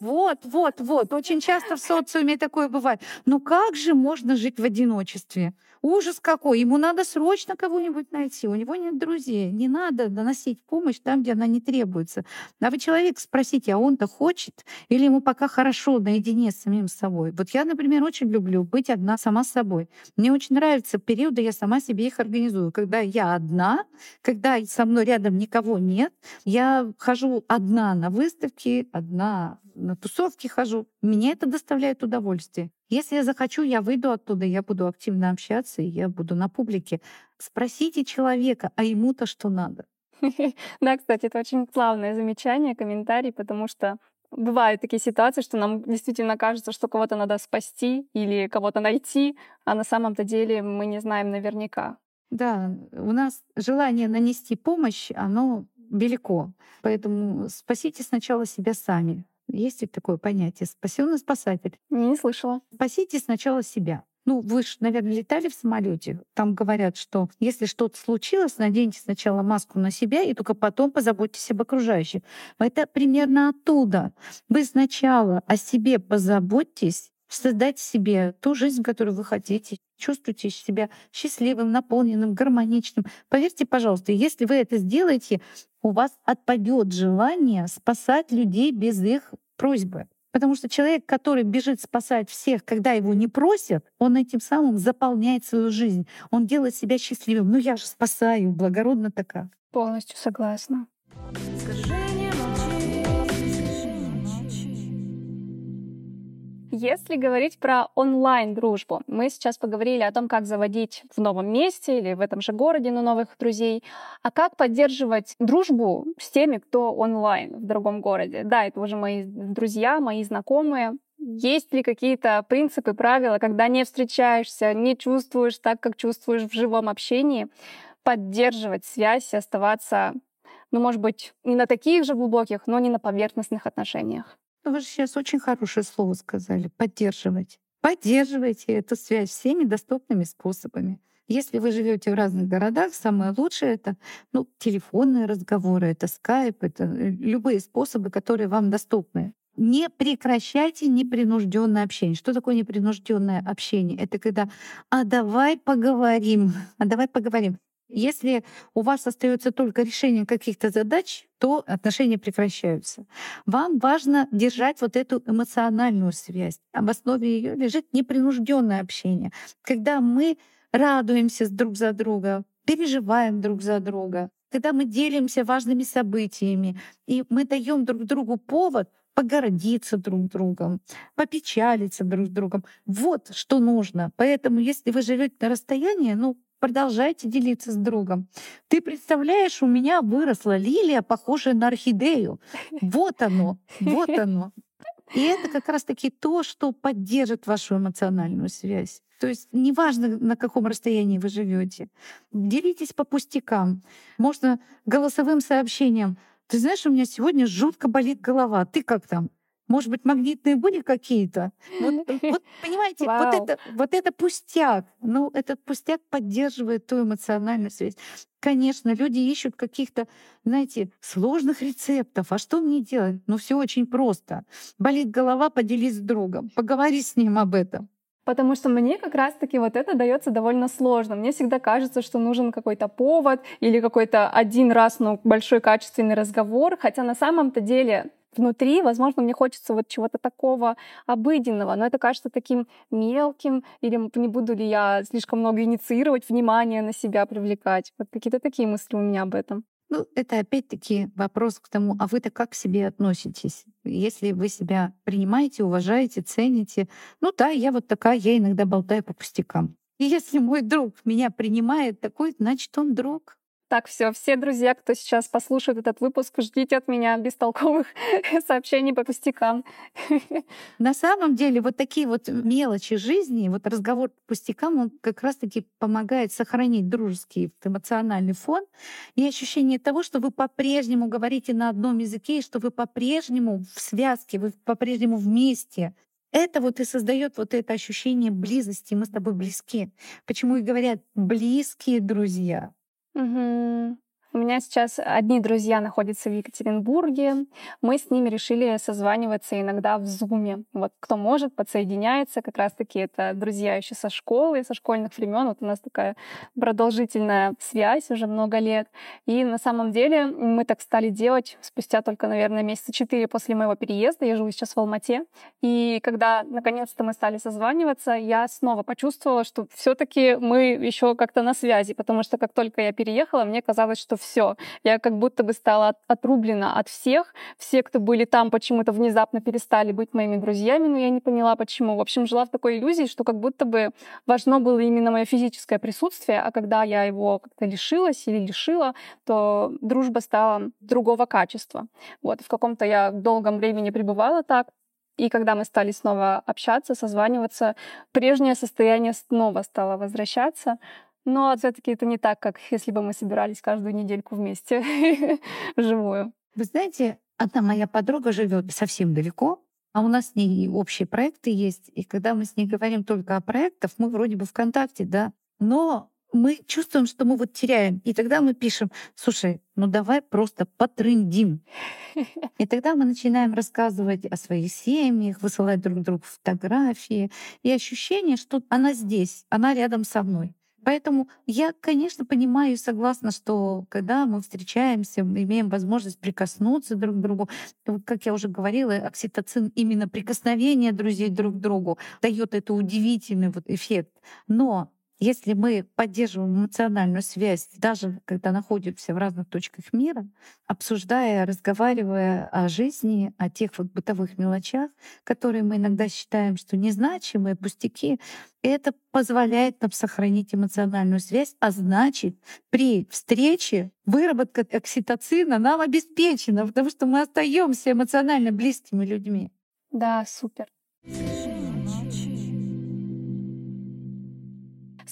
Вот, вот, вот. Очень часто в социуме такое бывает. Ну как же можно жить в одиночестве? Ужас какой! Ему надо срочно кого-нибудь найти. У него нет друзей. Не надо доносить помощь там, где она не требуется. А вы человек спросите, а он-то хочет? Или ему пока хорошо наедине с самим собой? Вот я, например, очень люблю быть одна сама с собой. Мне очень нравятся периоды, я сама себе их организую. Когда я одна, когда со мной рядом никого нет, я хожу одна на выставки, одна на тусовки хожу. Мне это доставляет удовольствие. Если я захочу, я выйду оттуда, я буду активно общаться, и я буду на публике. Спросите человека, а ему-то что надо? Да, кстати, это очень славное замечание, комментарий, потому что бывают такие ситуации, что нам действительно кажется, что кого-то надо спасти или кого-то найти, а на самом-то деле мы не знаем наверняка. Да, у нас желание нанести помощь, оно велико. Поэтому спасите сначала себя сами. Есть ведь такое понятие спасенный спасатель. Не слышала. Спасите сначала себя. Ну, вы же, наверное, летали в самолете. Там говорят, что если что-то случилось, наденьте сначала маску на себя и только потом позаботьтесь об окружающих. Это примерно оттуда. Вы сначала о себе позаботьтесь, создать себе ту жизнь, которую вы хотите. Чувствуйте себя счастливым, наполненным, гармоничным. Поверьте, пожалуйста, если вы это сделаете, у вас отпадет желание спасать людей без их просьбы. Потому что человек, который бежит спасать всех, когда его не просят, он этим самым заполняет свою жизнь. Он делает себя счастливым. Ну я же спасаю, благородно такая. Полностью согласна. Если говорить про онлайн-дружбу, мы сейчас поговорили о том, как заводить в новом месте или в этом же городе на новых друзей, а как поддерживать дружбу с теми, кто онлайн в другом городе. Да, это уже мои друзья, мои знакомые, есть ли какие-то принципы, правила, когда не встречаешься, не чувствуешь так, как чувствуешь в живом общении, поддерживать связь и оставаться, ну, может быть, не на таких же глубоких, но не на поверхностных отношениях? Ну, вы же сейчас очень хорошее слово сказали — поддерживать. Поддерживайте эту связь всеми доступными способами. Если вы живете в разных городах, самое лучшее это ну, телефонные разговоры, это скайп, это э, любые способы, которые вам доступны. Не прекращайте непринужденное общение. Что такое непринужденное общение? Это когда а давай поговорим, а давай поговорим. Если у вас остается только решение каких-то задач, то отношения прекращаются. Вам важно держать вот эту эмоциональную связь. Об основе ее лежит непринужденное общение, когда мы радуемся друг за друга, переживаем друг за друга, когда мы делимся важными событиями, и мы даем друг другу повод погордиться друг другом, попечалиться друг другом. Вот что нужно. Поэтому, если вы живете на расстоянии, ну, продолжайте делиться с другом. Ты представляешь, у меня выросла лилия, похожая на орхидею. Вот оно, вот оно. И это как раз-таки то, что поддержит вашу эмоциональную связь. То есть неважно, на каком расстоянии вы живете, делитесь по пустякам. Можно голосовым сообщением. Ты знаешь, у меня сегодня жутко болит голова. Ты как там? Может быть, магнитные были какие-то? Вот, вот понимаете, вот это, вот это пустяк. Ну, этот пустяк поддерживает ту эмоциональную связь. Конечно, люди ищут каких-то, знаете, сложных рецептов. А что мне делать? Ну, все очень просто. Болит голова, поделись с другом, поговори с ним об этом. Потому что мне как раз-таки вот это дается довольно сложно. Мне всегда кажется, что нужен какой-то повод или какой-то один раз, ну, большой качественный разговор. Хотя на самом-то деле внутри, возможно, мне хочется вот чего-то такого обыденного, но это кажется таким мелким, или не буду ли я слишком много инициировать, внимание на себя привлекать. Вот какие-то такие мысли у меня об этом. Ну, это опять-таки вопрос к тому, а вы-то как к себе относитесь? Если вы себя принимаете, уважаете, цените, ну да, я вот такая, я иногда болтаю по пустякам. И если мой друг меня принимает такой, значит, он друг. Так, все, все друзья, кто сейчас послушает этот выпуск, ждите от меня бестолковых сообщений по пустякам. На самом деле, вот такие вот мелочи жизни, вот разговор по пустякам, он как раз-таки помогает сохранить дружеский эмоциональный фон и ощущение того, что вы по-прежнему говорите на одном языке, и что вы по-прежнему в связке, вы по-прежнему вместе. это вот и создает вот это ощущение близости. Мы с тобой близки. Почему и говорят близкие друзья. Угу. У меня сейчас одни друзья находятся в Екатеринбурге. Мы с ними решили созваниваться иногда в Зуме. Вот кто может, подсоединяется. Как раз-таки это друзья еще со школы, со школьных времен. Вот у нас такая продолжительная связь уже много лет. И на самом деле мы так стали делать спустя только, наверное, месяца четыре после моего переезда. Я живу сейчас в Алмате. И когда наконец-то мы стали созваниваться, я снова почувствовала, что все-таки мы еще как-то на связи, потому что как только я переехала, мне казалось, что все. Я как будто бы стала отрублена от всех. Все, кто были там, почему-то внезапно перестали быть моими друзьями, но я не поняла, почему. В общем, жила в такой иллюзии, что как будто бы важно было именно мое физическое присутствие, а когда я его как-то лишилась или лишила, то дружба стала другого качества. Вот, в каком-то я долгом времени пребывала так, и когда мы стали снова общаться, созваниваться, прежнее состояние снова стало возвращаться. Но все-таки это не так, как если бы мы собирались каждую недельку вместе вживую. Вы знаете, одна моя подруга живет совсем далеко, а у нас с ней общие проекты есть. И когда мы с ней говорим только о проектах, мы вроде бы в контакте, да, но мы чувствуем, что мы вот теряем. И тогда мы пишем, слушай, ну давай просто потрындим. И тогда мы начинаем рассказывать о своих семьях, высылать друг другу фотографии. И ощущение, что она здесь, она рядом со мной. Поэтому я, конечно, понимаю и согласна, что когда мы встречаемся, мы имеем возможность прикоснуться друг к другу, как я уже говорила, окситоцин именно прикосновение друзей друг к другу дает это удивительный вот эффект. Но если мы поддерживаем эмоциональную связь, даже когда находимся в разных точках мира, обсуждая, разговаривая о жизни, о тех вот бытовых мелочах, которые мы иногда считаем, что незначимые, пустяки, это позволяет нам сохранить эмоциональную связь, а значит, при встрече выработка окситоцина нам обеспечена, потому что мы остаемся эмоционально близкими людьми. Да, супер.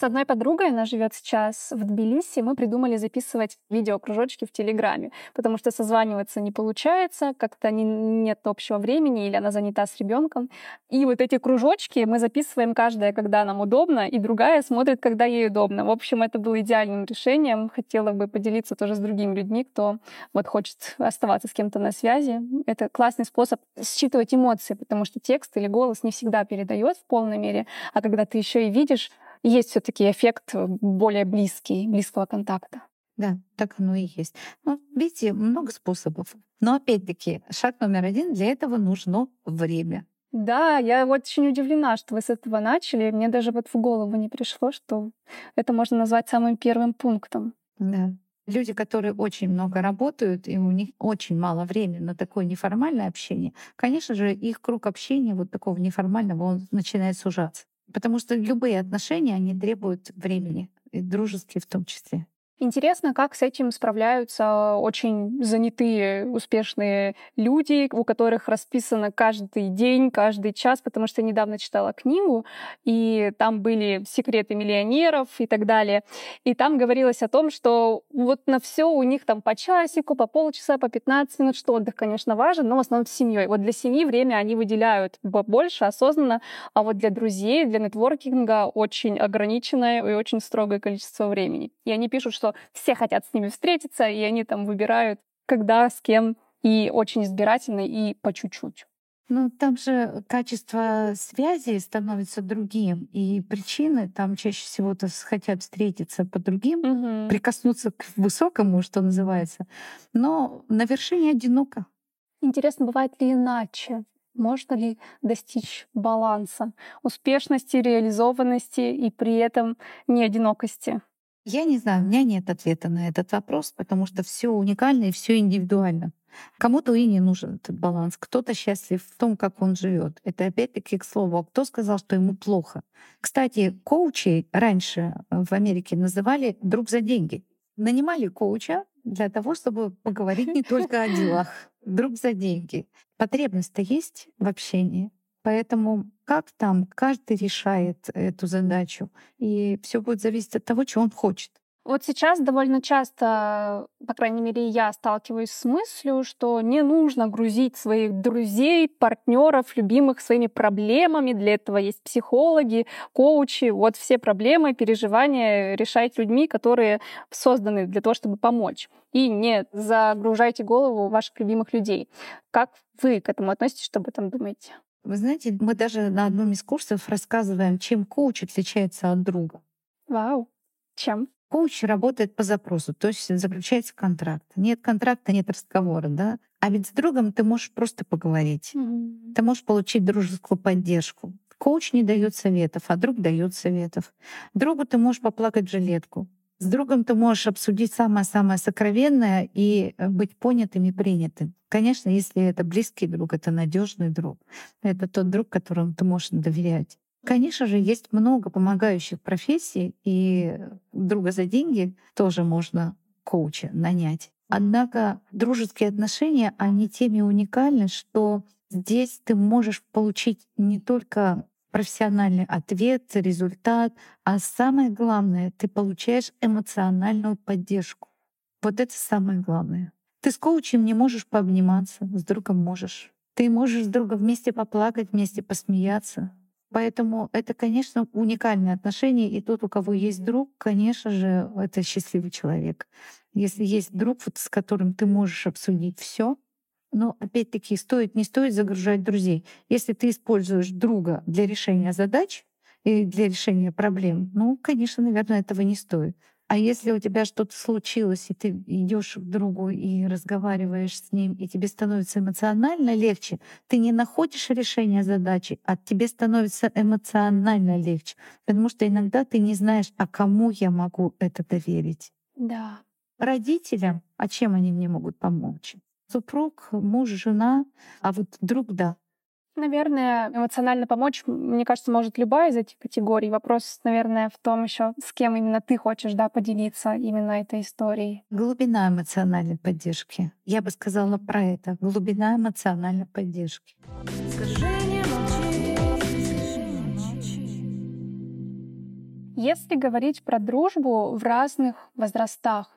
С одной подругой, она живет сейчас в Тбилиси, мы придумали записывать видеокружочки в Телеграме, потому что созваниваться не получается, как-то не, нет общего времени, или она занята с ребенком. И вот эти кружочки мы записываем каждая, когда нам удобно, и другая смотрит, когда ей удобно. В общем, это было идеальным решением. Хотела бы поделиться тоже с другими людьми, кто вот хочет оставаться с кем-то на связи. Это классный способ считывать эмоции, потому что текст или голос не всегда передает в полной мере, а когда ты еще и видишь есть все-таки эффект э, более близкий, близкого контакта. Да, так оно и есть. Ну, видите, много способов. Но опять-таки, шаг номер один, для этого нужно время. Да, я очень удивлена, что вы с этого начали. Мне даже вот в голову не пришло, что это можно назвать самым первым пунктом. Да. Люди, которые очень много работают, и у них очень мало времени на такое неформальное общение, конечно же, их круг общения вот такого неформального, он начинает сужаться. Потому что любые отношения, они требуют времени, и дружеские в том числе. Интересно, как с этим справляются очень занятые, успешные люди, у которых расписано каждый день, каждый час, потому что я недавно читала книгу, и там были секреты миллионеров и так далее. И там говорилось о том, что вот на все у них там по часику, по полчаса, по 15 минут, что отдых, конечно, важен, но в основном с семьей. Вот для семьи время они выделяют больше, осознанно, а вот для друзей, для нетворкинга очень ограниченное и очень строгое количество времени. И они пишут, что все хотят с ними встретиться, и они там выбирают, когда, с кем, и очень избирательно, и по чуть-чуть. Ну, там же качество связи становится другим, и причины там чаще всего то хотят встретиться по другим, угу. прикоснуться к высокому, что называется, но на вершине одиноко. Интересно, бывает ли иначе? Можно ли достичь баланса, успешности, реализованности и при этом не одинокости? Я не знаю, у меня нет ответа на этот вопрос, потому что все уникально и все индивидуально. Кому-то и не нужен этот баланс, кто-то счастлив в том, как он живет. Это опять-таки к слову, а кто сказал, что ему плохо. Кстати, коучей раньше в Америке называли друг за деньги. Нанимали коуча для того, чтобы поговорить не только о делах, друг за деньги. Потребность-то есть в общении. Поэтому как там, каждый решает эту задачу. И все будет зависеть от того, чего он хочет. Вот сейчас довольно часто, по крайней мере, я сталкиваюсь с мыслью, что не нужно грузить своих друзей, партнеров, любимых своими проблемами. Для этого есть психологи, коучи. Вот все проблемы, переживания решать людьми, которые созданы для того, чтобы помочь. И не загружайте голову ваших любимых людей. Как вы к этому относитесь, что об этом думаете? Вы знаете, мы даже на одном из курсов рассказываем, чем коуч отличается от друга. Вау. Чем? Коуч работает по запросу, то есть заключается контракт. Нет контракта, нет разговора, да? А ведь с другом ты можешь просто поговорить. Mm-hmm. Ты можешь получить дружескую поддержку. Коуч не дает советов, а друг дает советов. Другу ты можешь поплакать в жилетку. С другом ты можешь обсудить самое-самое сокровенное и э, быть понятым и принятым. Конечно, если это близкий друг, это надежный друг. Это тот друг, которому ты можешь доверять. Конечно же, есть много помогающих профессий, и друга за деньги тоже можно коуча нанять. Однако дружеские отношения, они теми уникальны, что здесь ты можешь получить не только профессиональный ответ, результат, а самое главное, ты получаешь эмоциональную поддержку. Вот это самое главное. Ты с коучем не можешь пообниматься, с другом можешь. Ты можешь с другом вместе поплакать, вместе посмеяться, Поэтому это, конечно, уникальные отношения. И тот, у кого есть друг, конечно же, это счастливый человек. Если есть друг, вот, с которым ты можешь обсудить все, но опять-таки стоит, не стоит загружать друзей. Если ты используешь друга для решения задач и для решения проблем, ну, конечно, наверное, этого не стоит. А если у тебя что-то случилось, и ты идешь к другу и разговариваешь с ним, и тебе становится эмоционально легче, ты не находишь решение задачи, а тебе становится эмоционально легче. Потому что иногда ты не знаешь, а кому я могу это доверить. Да. Родителям, а чем они мне могут помочь? Супруг, муж, жена, а вот друг, да, Наверное, эмоционально помочь, мне кажется, может любая из этих категорий. Вопрос, наверное, в том еще, с кем именно ты хочешь да, поделиться именно этой историей. Глубина эмоциональной поддержки. Я бы сказала про это. Глубина эмоциональной поддержки. Если говорить про дружбу в разных возрастах,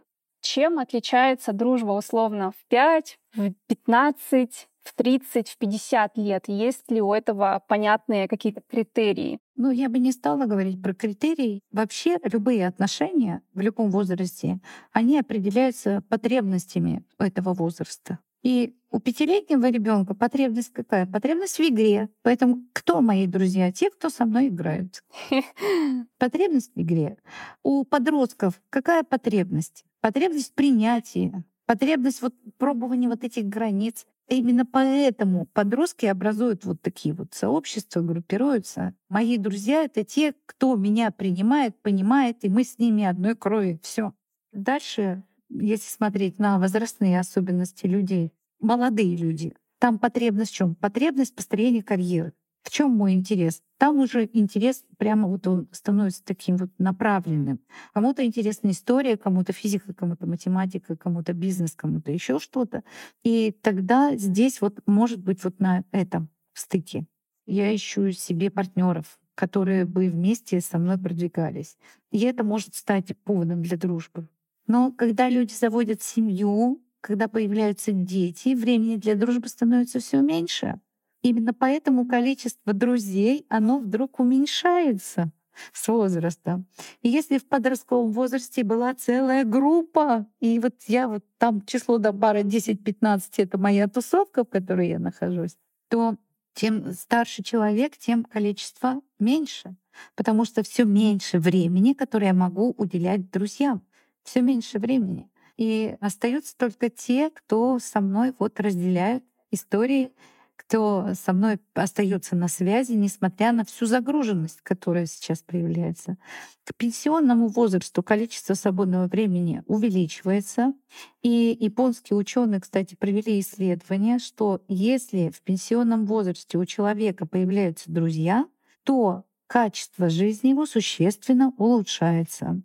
чем отличается дружба условно в 5, в 15, в 30, в 50 лет? Есть ли у этого понятные какие-то критерии? Ну, я бы не стала говорить про критерии. Вообще любые отношения в любом возрасте, они определяются потребностями этого возраста. И у пятилетнего ребенка потребность какая? Потребность в игре. Поэтому кто мои друзья? Те, кто со мной играют. Потребность в игре. У подростков какая потребность? Потребность принятия, потребность вот пробования вот этих границ. Именно поэтому подростки образуют вот такие вот сообщества, группируются. Мои друзья — это те, кто меня принимает, понимает, и мы с ними одной крови. Все. Дальше, если смотреть на возрастные особенности людей, молодые люди, там потребность в чем? Потребность построения карьеры. В чем мой интерес? Там уже интерес прямо вот он становится таким вот направленным. Кому-то интересна история, кому-то физика, кому-то математика, кому-то бизнес, кому-то еще что-то. И тогда здесь вот может быть вот на этом стыке я ищу себе партнеров, которые бы вместе со мной продвигались. И это может стать поводом для дружбы. Но когда люди заводят семью, когда появляются дети, времени для дружбы становится все меньше. Именно поэтому количество друзей, оно вдруг уменьшается с возрастом. И если в подростковом возрасте была целая группа, и вот я вот там число до пары 10-15 — это моя тусовка, в которой я нахожусь, то чем старше человек, тем количество меньше. Потому что все меньше времени, которое я могу уделять друзьям. Все меньше времени. И остаются только те, кто со мной вот разделяют истории кто со мной остается на связи, несмотря на всю загруженность, которая сейчас проявляется. К пенсионному возрасту количество свободного времени увеличивается. И японские ученые, кстати, провели исследование, что если в пенсионном возрасте у человека появляются друзья, то качество жизни его существенно улучшается.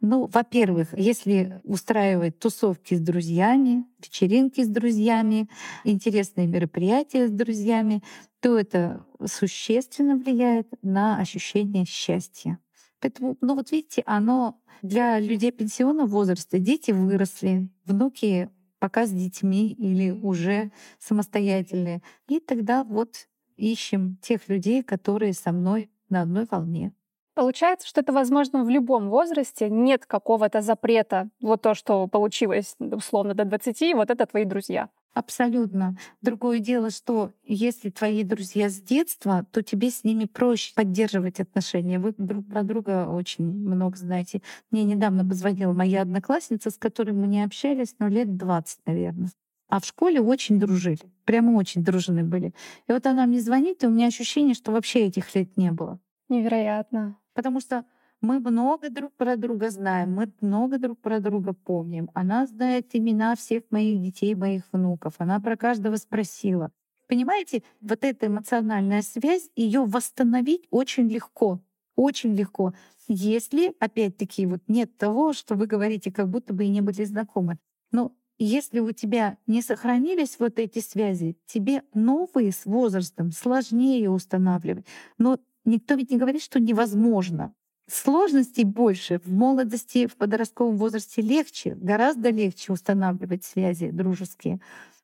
Ну, во-первых, если устраивать тусовки с друзьями, вечеринки с друзьями, интересные мероприятия с друзьями, то это существенно влияет на ощущение счастья. Поэтому, ну вот видите, оно для людей пенсионного возраста, дети выросли, внуки пока с детьми или уже самостоятельные. И тогда вот ищем тех людей, которые со мной на одной волне. Получается, что это возможно в любом возрасте, нет какого-то запрета. Вот то, что получилось условно до 20, вот это твои друзья. Абсолютно. Другое дело, что если твои друзья с детства, то тебе с ними проще поддерживать отношения. Вы друг про друга очень много знаете. Мне недавно позвонила моя одноклассница, с которой мы не общались, ну, лет 20, наверное. А в школе очень дружили. Прямо очень дружны были. И вот она мне звонит, и у меня ощущение, что вообще этих лет не было. Невероятно. Потому что мы много друг про друга знаем, мы много друг про друга помним. Она знает имена всех моих детей, моих внуков. Она про каждого спросила. Понимаете, вот эта эмоциональная связь, ее восстановить очень легко. Очень легко. Если, опять-таки, вот нет того, что вы говорите, как будто бы и не были знакомы. Но если у тебя не сохранились вот эти связи, тебе новые с возрастом сложнее устанавливать. Но никто ведь не говорит, что невозможно. Сложностей больше. В молодости, в подростковом возрасте легче, гораздо легче устанавливать связи дружеские.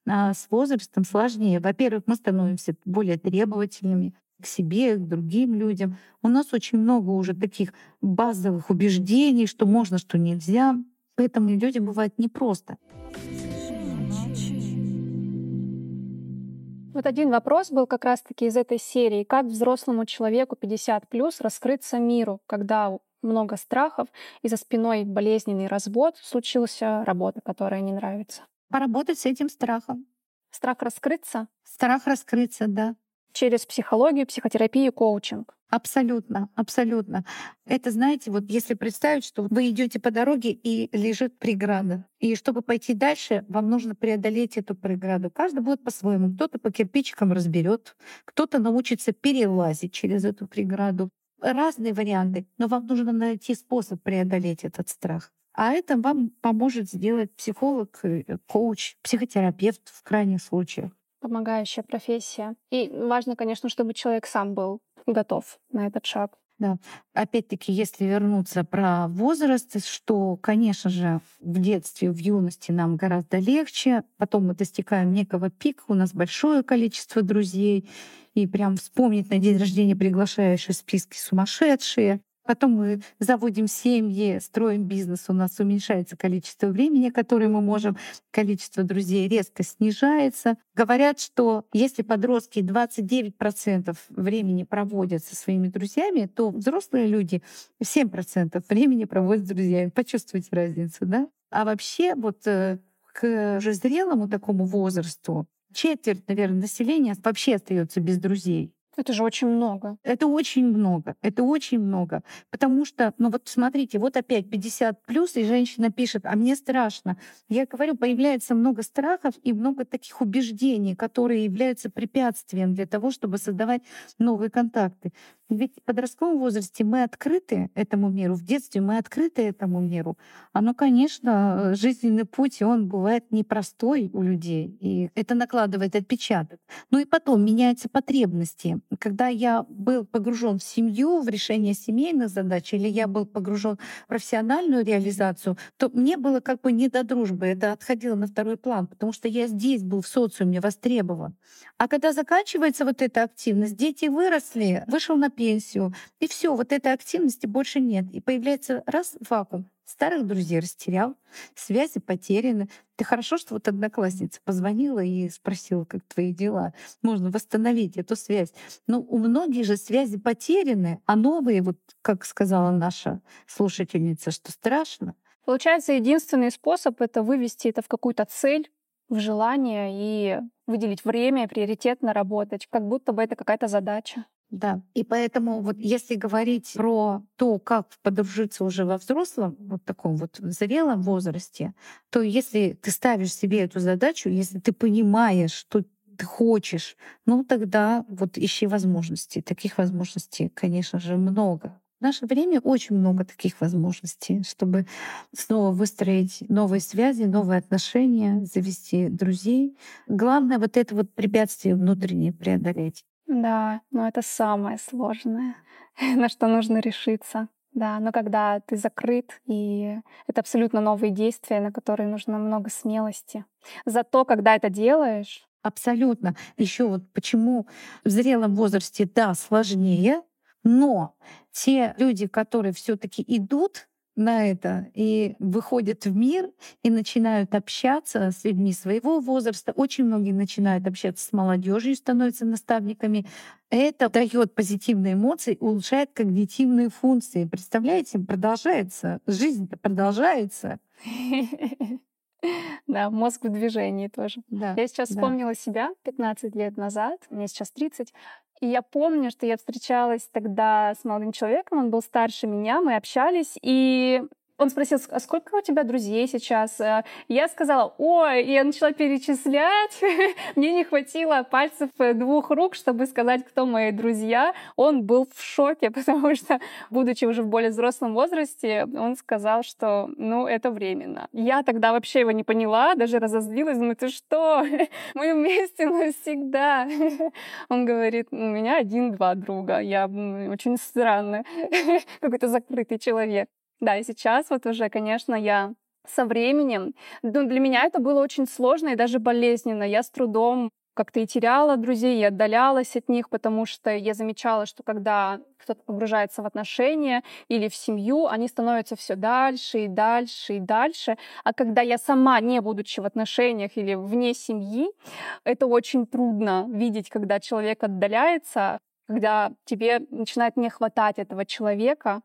А с возрастом сложнее. Во-первых, мы становимся более требовательными к себе, к другим людям. У нас очень много уже таких базовых убеждений, что можно, что нельзя. Поэтому людям бывает непросто. Вот один вопрос был как раз-таки из этой серии. Как взрослому человеку 50 плюс раскрыться миру, когда много страхов и за спиной болезненный развод, случился работа, которая не нравится? Поработать с этим страхом. Страх раскрыться? Страх раскрыться, да. Через психологию, психотерапию, коучинг. Абсолютно, абсолютно. Это, знаете, вот если представить, что вы идете по дороге и лежит преграда, и чтобы пойти дальше, вам нужно преодолеть эту преграду. Каждый будет по-своему. Кто-то по кирпичикам разберет, кто-то научится перелазить через эту преграду. Разные варианты, но вам нужно найти способ преодолеть этот страх. А это вам поможет сделать психолог, э, коуч, психотерапевт в крайних случаях. Помогающая профессия. И важно, конечно, чтобы человек сам был готов на этот шаг. Да. Опять-таки, если вернуться про возраст, что, конечно же, в детстве, в юности нам гораздо легче, потом мы достигаем некого пика, у нас большое количество друзей, и прям вспомнить на день рождения приглашающие списки сумасшедшие. Потом мы заводим семьи, строим бизнес, у нас уменьшается количество времени, которое мы можем, количество друзей резко снижается. Говорят, что если подростки 29% времени проводят со своими друзьями, то взрослые люди 7% времени проводят с друзьями. Почувствуйте разницу, да? А вообще вот э, к уже зрелому такому возрасту четверть, наверное, населения вообще остается без друзей. Это же очень много. Это очень много. Это очень много. Потому что, ну вот смотрите, вот опять 50 плюс, и женщина пишет, а мне страшно. Я говорю, появляется много страхов и много таких убеждений, которые являются препятствием для того, чтобы создавать новые контакты. Ведь в подростковом возрасте мы открыты этому миру, в детстве мы открыты этому миру. А ну, конечно, жизненный путь, он бывает непростой у людей, и это накладывает отпечаток. Ну и потом меняются потребности. Когда я был погружен в семью, в решение семейных задач, или я был погружен в профессиональную реализацию, то мне было как бы не до дружбы, это отходило на второй план, потому что я здесь был в социуме востребован. А когда заканчивается вот эта активность, дети выросли, вышел на пенсию. И все, вот этой активности больше нет. И появляется раз вакуум. Старых друзей растерял, связи потеряны. Ты хорошо, что вот одноклассница позвонила и спросила, как твои дела. Можно восстановить эту связь. Но у многих же связи потеряны, а новые, вот как сказала наша слушательница, что страшно. Получается, единственный способ — это вывести это в какую-то цель, в желание и выделить время, приоритетно работать, как будто бы это какая-то задача. Да, и поэтому вот если говорить про то, как подружиться уже во взрослом, вот таком вот зрелом возрасте, то если ты ставишь себе эту задачу, если ты понимаешь, что ты хочешь, ну тогда вот ищи возможности. Таких возможностей, конечно же, много. В наше время очень много таких возможностей, чтобы снова выстроить новые связи, новые отношения, завести друзей. Главное вот это вот препятствие внутреннее преодолеть. Да, но это самое сложное, на что нужно решиться. Да, но когда ты закрыт, и это абсолютно новые действия, на которые нужно много смелости. Зато, когда это делаешь... Абсолютно. Еще вот почему в зрелом возрасте, да, сложнее, но те люди, которые все-таки идут на это и выходят в мир и начинают общаться с людьми своего возраста. Очень многие начинают общаться с молодежью, становятся наставниками. Это дает позитивные эмоции, улучшает когнитивные функции. Представляете, продолжается, жизнь продолжается. Да, мозг в движении тоже. Да, я сейчас да. вспомнила себя 15 лет назад, мне сейчас 30, и я помню, что я встречалась тогда с молодым человеком, он был старше меня, мы общались, и он спросил, а сколько у тебя друзей сейчас? Э, я сказала, ой, и я начала перечислять. Мне не хватило пальцев э, двух рук, чтобы сказать, кто мои друзья. Он был в шоке, потому что, будучи уже в более взрослом возрасте, он сказал, что, ну, это временно. Я тогда вообще его не поняла, даже разозлилась, думаю, ты что? Мы вместе навсегда. Он говорит, у меня один-два друга. Я очень странно, какой-то закрытый человек. Да, и сейчас вот уже, конечно, я со временем, ну, для меня это было очень сложно и даже болезненно. Я с трудом как-то и теряла друзей, и отдалялась от них, потому что я замечала, что когда кто-то погружается в отношения или в семью, они становятся все дальше и дальше и дальше. А когда я сама, не будучи в отношениях или вне семьи, это очень трудно видеть, когда человек отдаляется, когда тебе начинает не хватать этого человека,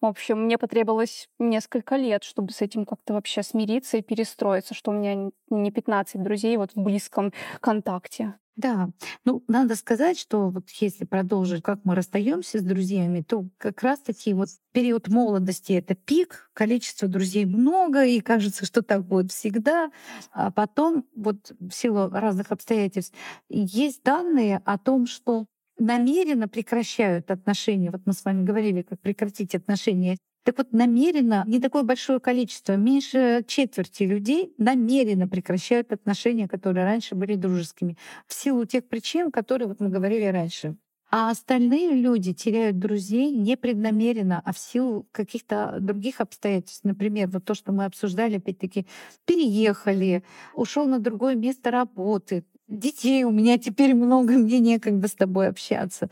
в общем, мне потребовалось несколько лет, чтобы с этим как-то вообще смириться и перестроиться, что у меня не 15 друзей вот в близком контакте. Да, ну надо сказать, что вот если продолжить, как мы расстаемся с друзьями, то как раз таки вот период молодости это пик, количество друзей много, и кажется, что так будет всегда. А потом вот в силу разных обстоятельств есть данные о том, что намеренно прекращают отношения. Вот мы с вами говорили, как прекратить отношения. Так вот, намеренно, не такое большое количество, меньше четверти людей намеренно прекращают отношения, которые раньше были дружескими, в силу тех причин, которые вот мы говорили раньше. А остальные люди теряют друзей непреднамеренно, а в силу каких-то других обстоятельств. Например, вот то, что мы обсуждали, опять-таки, переехали, ушел на другое место работы, детей у меня теперь много, мне некогда с тобой общаться.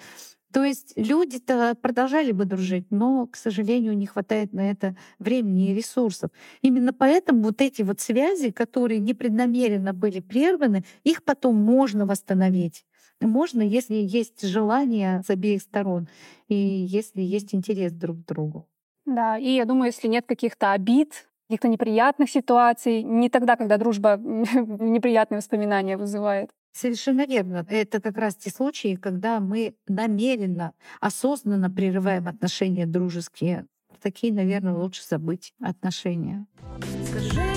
То есть люди-то продолжали бы дружить, но, к сожалению, не хватает на это времени и ресурсов. Именно поэтому вот эти вот связи, которые непреднамеренно были прерваны, их потом можно восстановить. Можно, если есть желание с обеих сторон и если есть интерес друг к другу. Да, и я думаю, если нет каких-то обид, каких-то неприятных ситуаций, не тогда, когда дружба неприятные воспоминания вызывает. Совершенно верно. Это как раз те случаи, когда мы намеренно, осознанно прерываем отношения дружеские. Такие, наверное, лучше забыть отношения. Скажи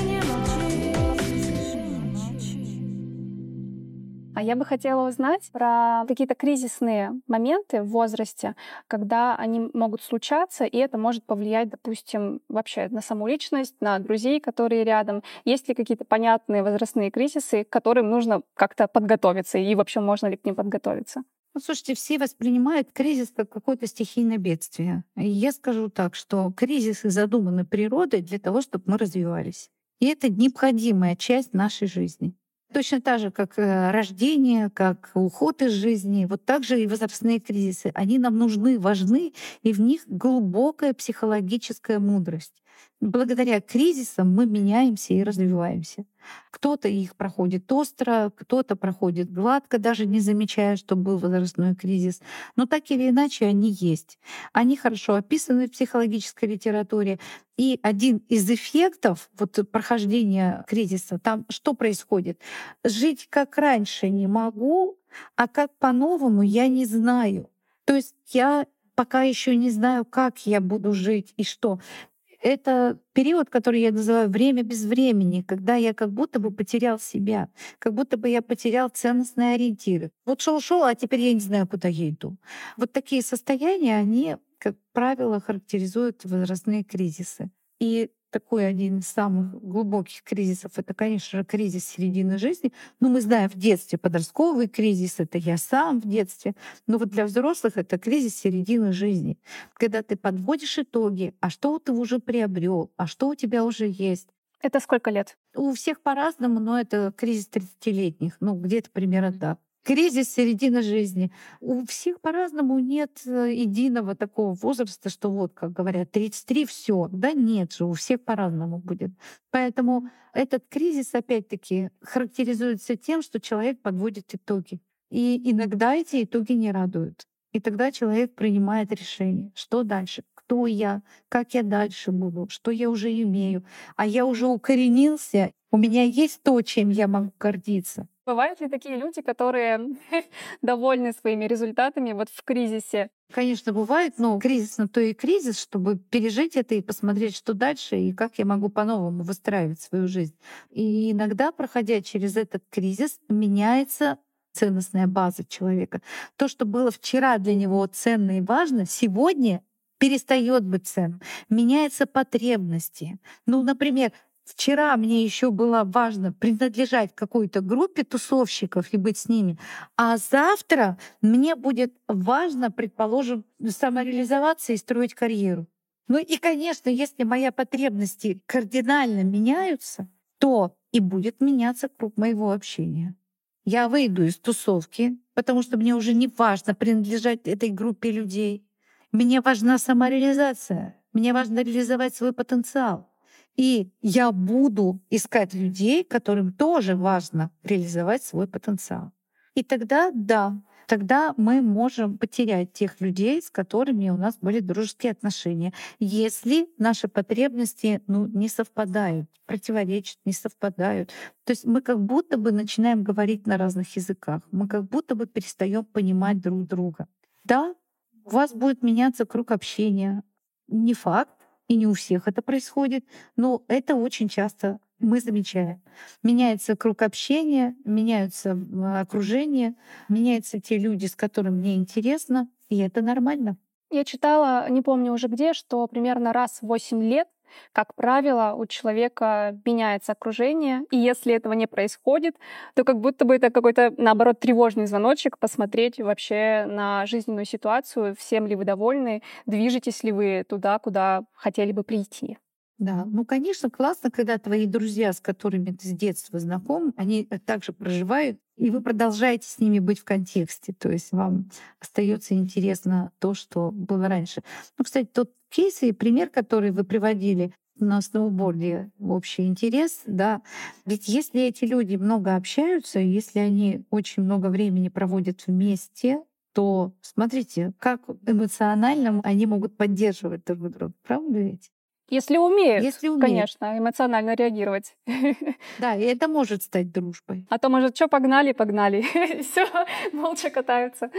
А я бы хотела узнать про какие-то кризисные моменты в возрасте, когда они могут случаться, и это может повлиять, допустим, вообще на саму личность, на друзей, которые рядом. Есть ли какие-то понятные возрастные кризисы, к которым нужно как-то подготовиться, и вообще можно ли к ним подготовиться? Ну, слушайте, все воспринимают кризис как какое-то стихийное бедствие. Я скажу так, что кризисы задуманы природой для того, чтобы мы развивались. И это необходимая часть нашей жизни. Точно так же, как э, рождение, как уход из жизни, вот так же и возрастные кризисы. Они нам нужны, важны, и в них глубокая психологическая мудрость. Благодаря кризисам мы меняемся и развиваемся. Кто-то их проходит остро, кто-то проходит гладко, даже не замечая, что был возрастной кризис. Но так или иначе они есть. Они хорошо описаны в психологической литературе. И один из эффектов вот, прохождения кризиса, там что происходит? Жить как раньше не могу, а как по-новому я не знаю. То есть я пока еще не знаю, как я буду жить и что это период, который я называю время без времени, когда я как будто бы потерял себя, как будто бы я потерял ценностные ориентиры. Вот шел-шел, а теперь я не знаю, куда я иду. Вот такие состояния, они, как правило, характеризуют возрастные кризисы. И такой один из самых глубоких кризисов, это, конечно же, кризис середины жизни. Ну, мы знаем в детстве подростковый кризис, это я сам в детстве. Но вот для взрослых это кризис середины жизни, когда ты подводишь итоги, а что ты уже приобрел, а что у тебя уже есть. Это сколько лет? У всех по-разному, но это кризис 30-летних, ну, где-то примерно так кризис середины жизни. У всех по-разному нет э, единого такого возраста, что вот, как говорят, 33 все. Да нет же, у всех по-разному будет. Поэтому этот кризис, опять-таки, характеризуется тем, что человек подводит итоги. И иногда эти итоги не радуют. И тогда человек принимает решение, что дальше, кто я, как я дальше буду, что я уже имею. А я уже укоренился, у меня есть то, чем я могу гордиться. Бывают ли такие люди, которые довольны своими результатами вот в кризисе? Конечно, бывает, но кризис на то и кризис, чтобы пережить это и посмотреть, что дальше, и как я могу по-новому выстраивать свою жизнь. И иногда, проходя через этот кризис, меняется ценностная база человека. То, что было вчера для него ценно и важно, сегодня перестает быть ценным. Меняются потребности. Ну, например, Вчера мне еще было важно принадлежать какой-то группе тусовщиков и быть с ними, а завтра мне будет важно, предположим, самореализоваться и строить карьеру. Ну и, конечно, если мои потребности кардинально меняются, то и будет меняться круг моего общения. Я выйду из тусовки, потому что мне уже не важно принадлежать этой группе людей. Мне важна самореализация. Мне важно реализовать свой потенциал. И я буду искать людей, которым тоже важно реализовать свой потенциал. И тогда, да, тогда мы можем потерять тех людей, с которыми у нас были дружеские отношения, если наши потребности ну, не совпадают, противоречат, не совпадают. То есть мы как будто бы начинаем говорить на разных языках, мы как будто бы перестаем понимать друг друга. Да, у вас будет меняться круг общения. Не факт, и не у всех это происходит, но это очень часто мы замечаем. Меняется круг общения, меняются окружение, меняются те люди, с которыми мне интересно, и это нормально. Я читала, не помню уже где, что примерно раз в 8 лет как правило, у человека меняется окружение, и если этого не происходит, то как будто бы это какой-то, наоборот, тревожный звоночек посмотреть вообще на жизненную ситуацию, всем ли вы довольны, движетесь ли вы туда, куда хотели бы прийти. Да, ну, конечно, классно, когда твои друзья, с которыми ты с детства знаком, они также проживают, и вы продолжаете с ними быть в контексте. То есть вам остается интересно то, что было раньше. Ну, кстати, тот кейс и пример, который вы приводили на сноуборде общий интерес, да. Ведь если эти люди много общаются, если они очень много времени проводят вместе, то смотрите, как эмоционально они могут поддерживать друг друга, правда ведь? Если умеют, Если умеют, конечно, эмоционально реагировать. Да, и это может стать дружбой. А то, может, что, погнали, погнали. Все, молча катаются.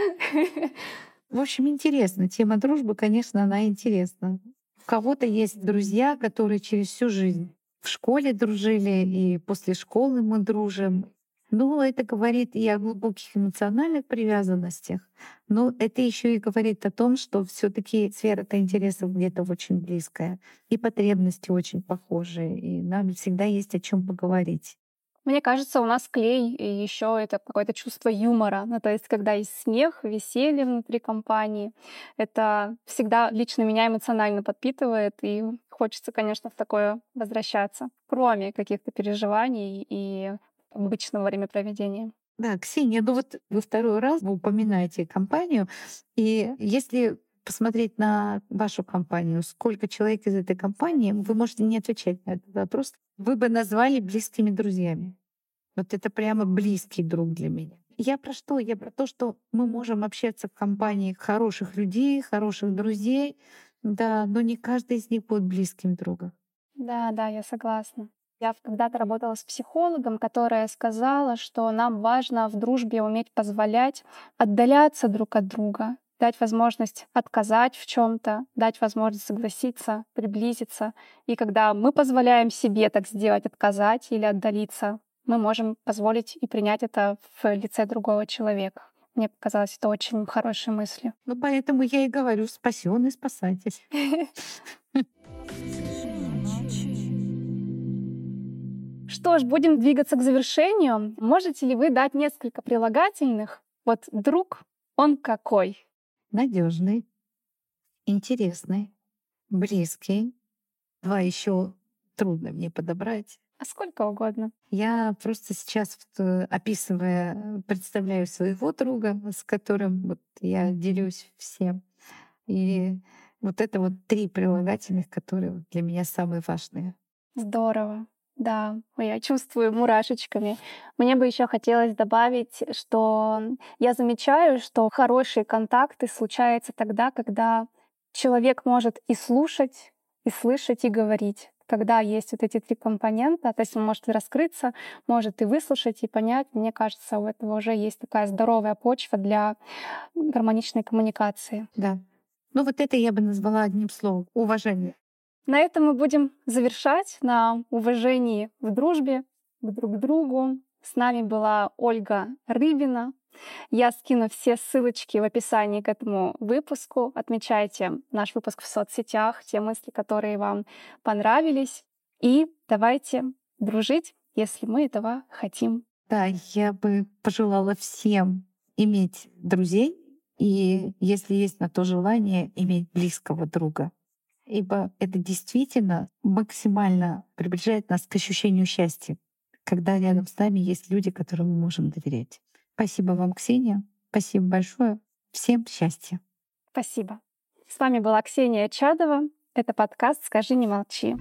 В общем, интересно. Тема дружбы, конечно, она интересна. У кого-то есть друзья, которые через всю жизнь в школе дружили, и после школы мы дружим. Ну, это говорит и о глубоких эмоциональных привязанностях, но это еще и говорит о том, что все-таки сфера-то интересов где-то очень близкая, и потребности очень похожие, и нам всегда есть о чем поговорить. Мне кажется, у нас клей и еще это какое-то чувство юмора. Ну, то есть, когда есть смех, веселье внутри компании, это всегда лично меня эмоционально подпитывает, и хочется, конечно, в такое возвращаться, кроме каких-то переживаний и обычного времяпроведения. Да, Ксения, ну вот вы второй раз вы упоминаете компанию, и если посмотреть на вашу компанию, сколько человек из этой компании, вы можете не отвечать на этот вопрос, вы бы назвали близкими друзьями. Вот это прямо близкий друг для меня. Я про что? Я про то, что мы можем общаться в компании хороших людей, хороших друзей, да, но не каждый из них будет близким другом. Да, да, я согласна. Я когда-то работала с психологом, которая сказала, что нам важно в дружбе уметь позволять отдаляться друг от друга, дать возможность отказать в чем-то, дать возможность согласиться, приблизиться. И когда мы позволяем себе так сделать, отказать или отдалиться, мы можем позволить и принять это в лице другого человека. Мне показалось это очень хорошей мыслью. Ну, поэтому я и говорю, спасенный спасатель. что ж, будем двигаться к завершению. Можете ли вы дать несколько прилагательных? Вот друг, он какой? Надежный, интересный, близкий. Два еще трудно мне подобрать. А сколько угодно. Я просто сейчас, описывая, представляю своего друга, с которым вот я делюсь всем. И вот это вот три прилагательных, которые для меня самые важные. Здорово. Да, я чувствую мурашечками. Мне бы еще хотелось добавить, что я замечаю, что хорошие контакты случаются тогда, когда человек может и слушать, и слышать, и говорить. Когда есть вот эти три компонента, то есть он может и раскрыться, может и выслушать, и понять. Мне кажется, у этого уже есть такая здоровая почва для гармоничной коммуникации. Да. Ну вот это я бы назвала одним словом — уважение. На этом мы будем завершать на уважении в дружбе друг другу. С нами была Ольга Рыбина. Я скину все ссылочки в описании к этому выпуску. Отмечайте наш выпуск в соцсетях, те мысли, которые вам понравились. И давайте дружить, если мы этого хотим. Да, я бы пожелала всем иметь друзей, и если есть на то желание, иметь близкого друга ибо это действительно максимально приближает нас к ощущению счастья, когда рядом с нами есть люди, которым мы можем доверять. Спасибо вам, Ксения. Спасибо большое. Всем счастья. Спасибо. С вами была Ксения Чадова. Это подкаст «Скажи, не молчи».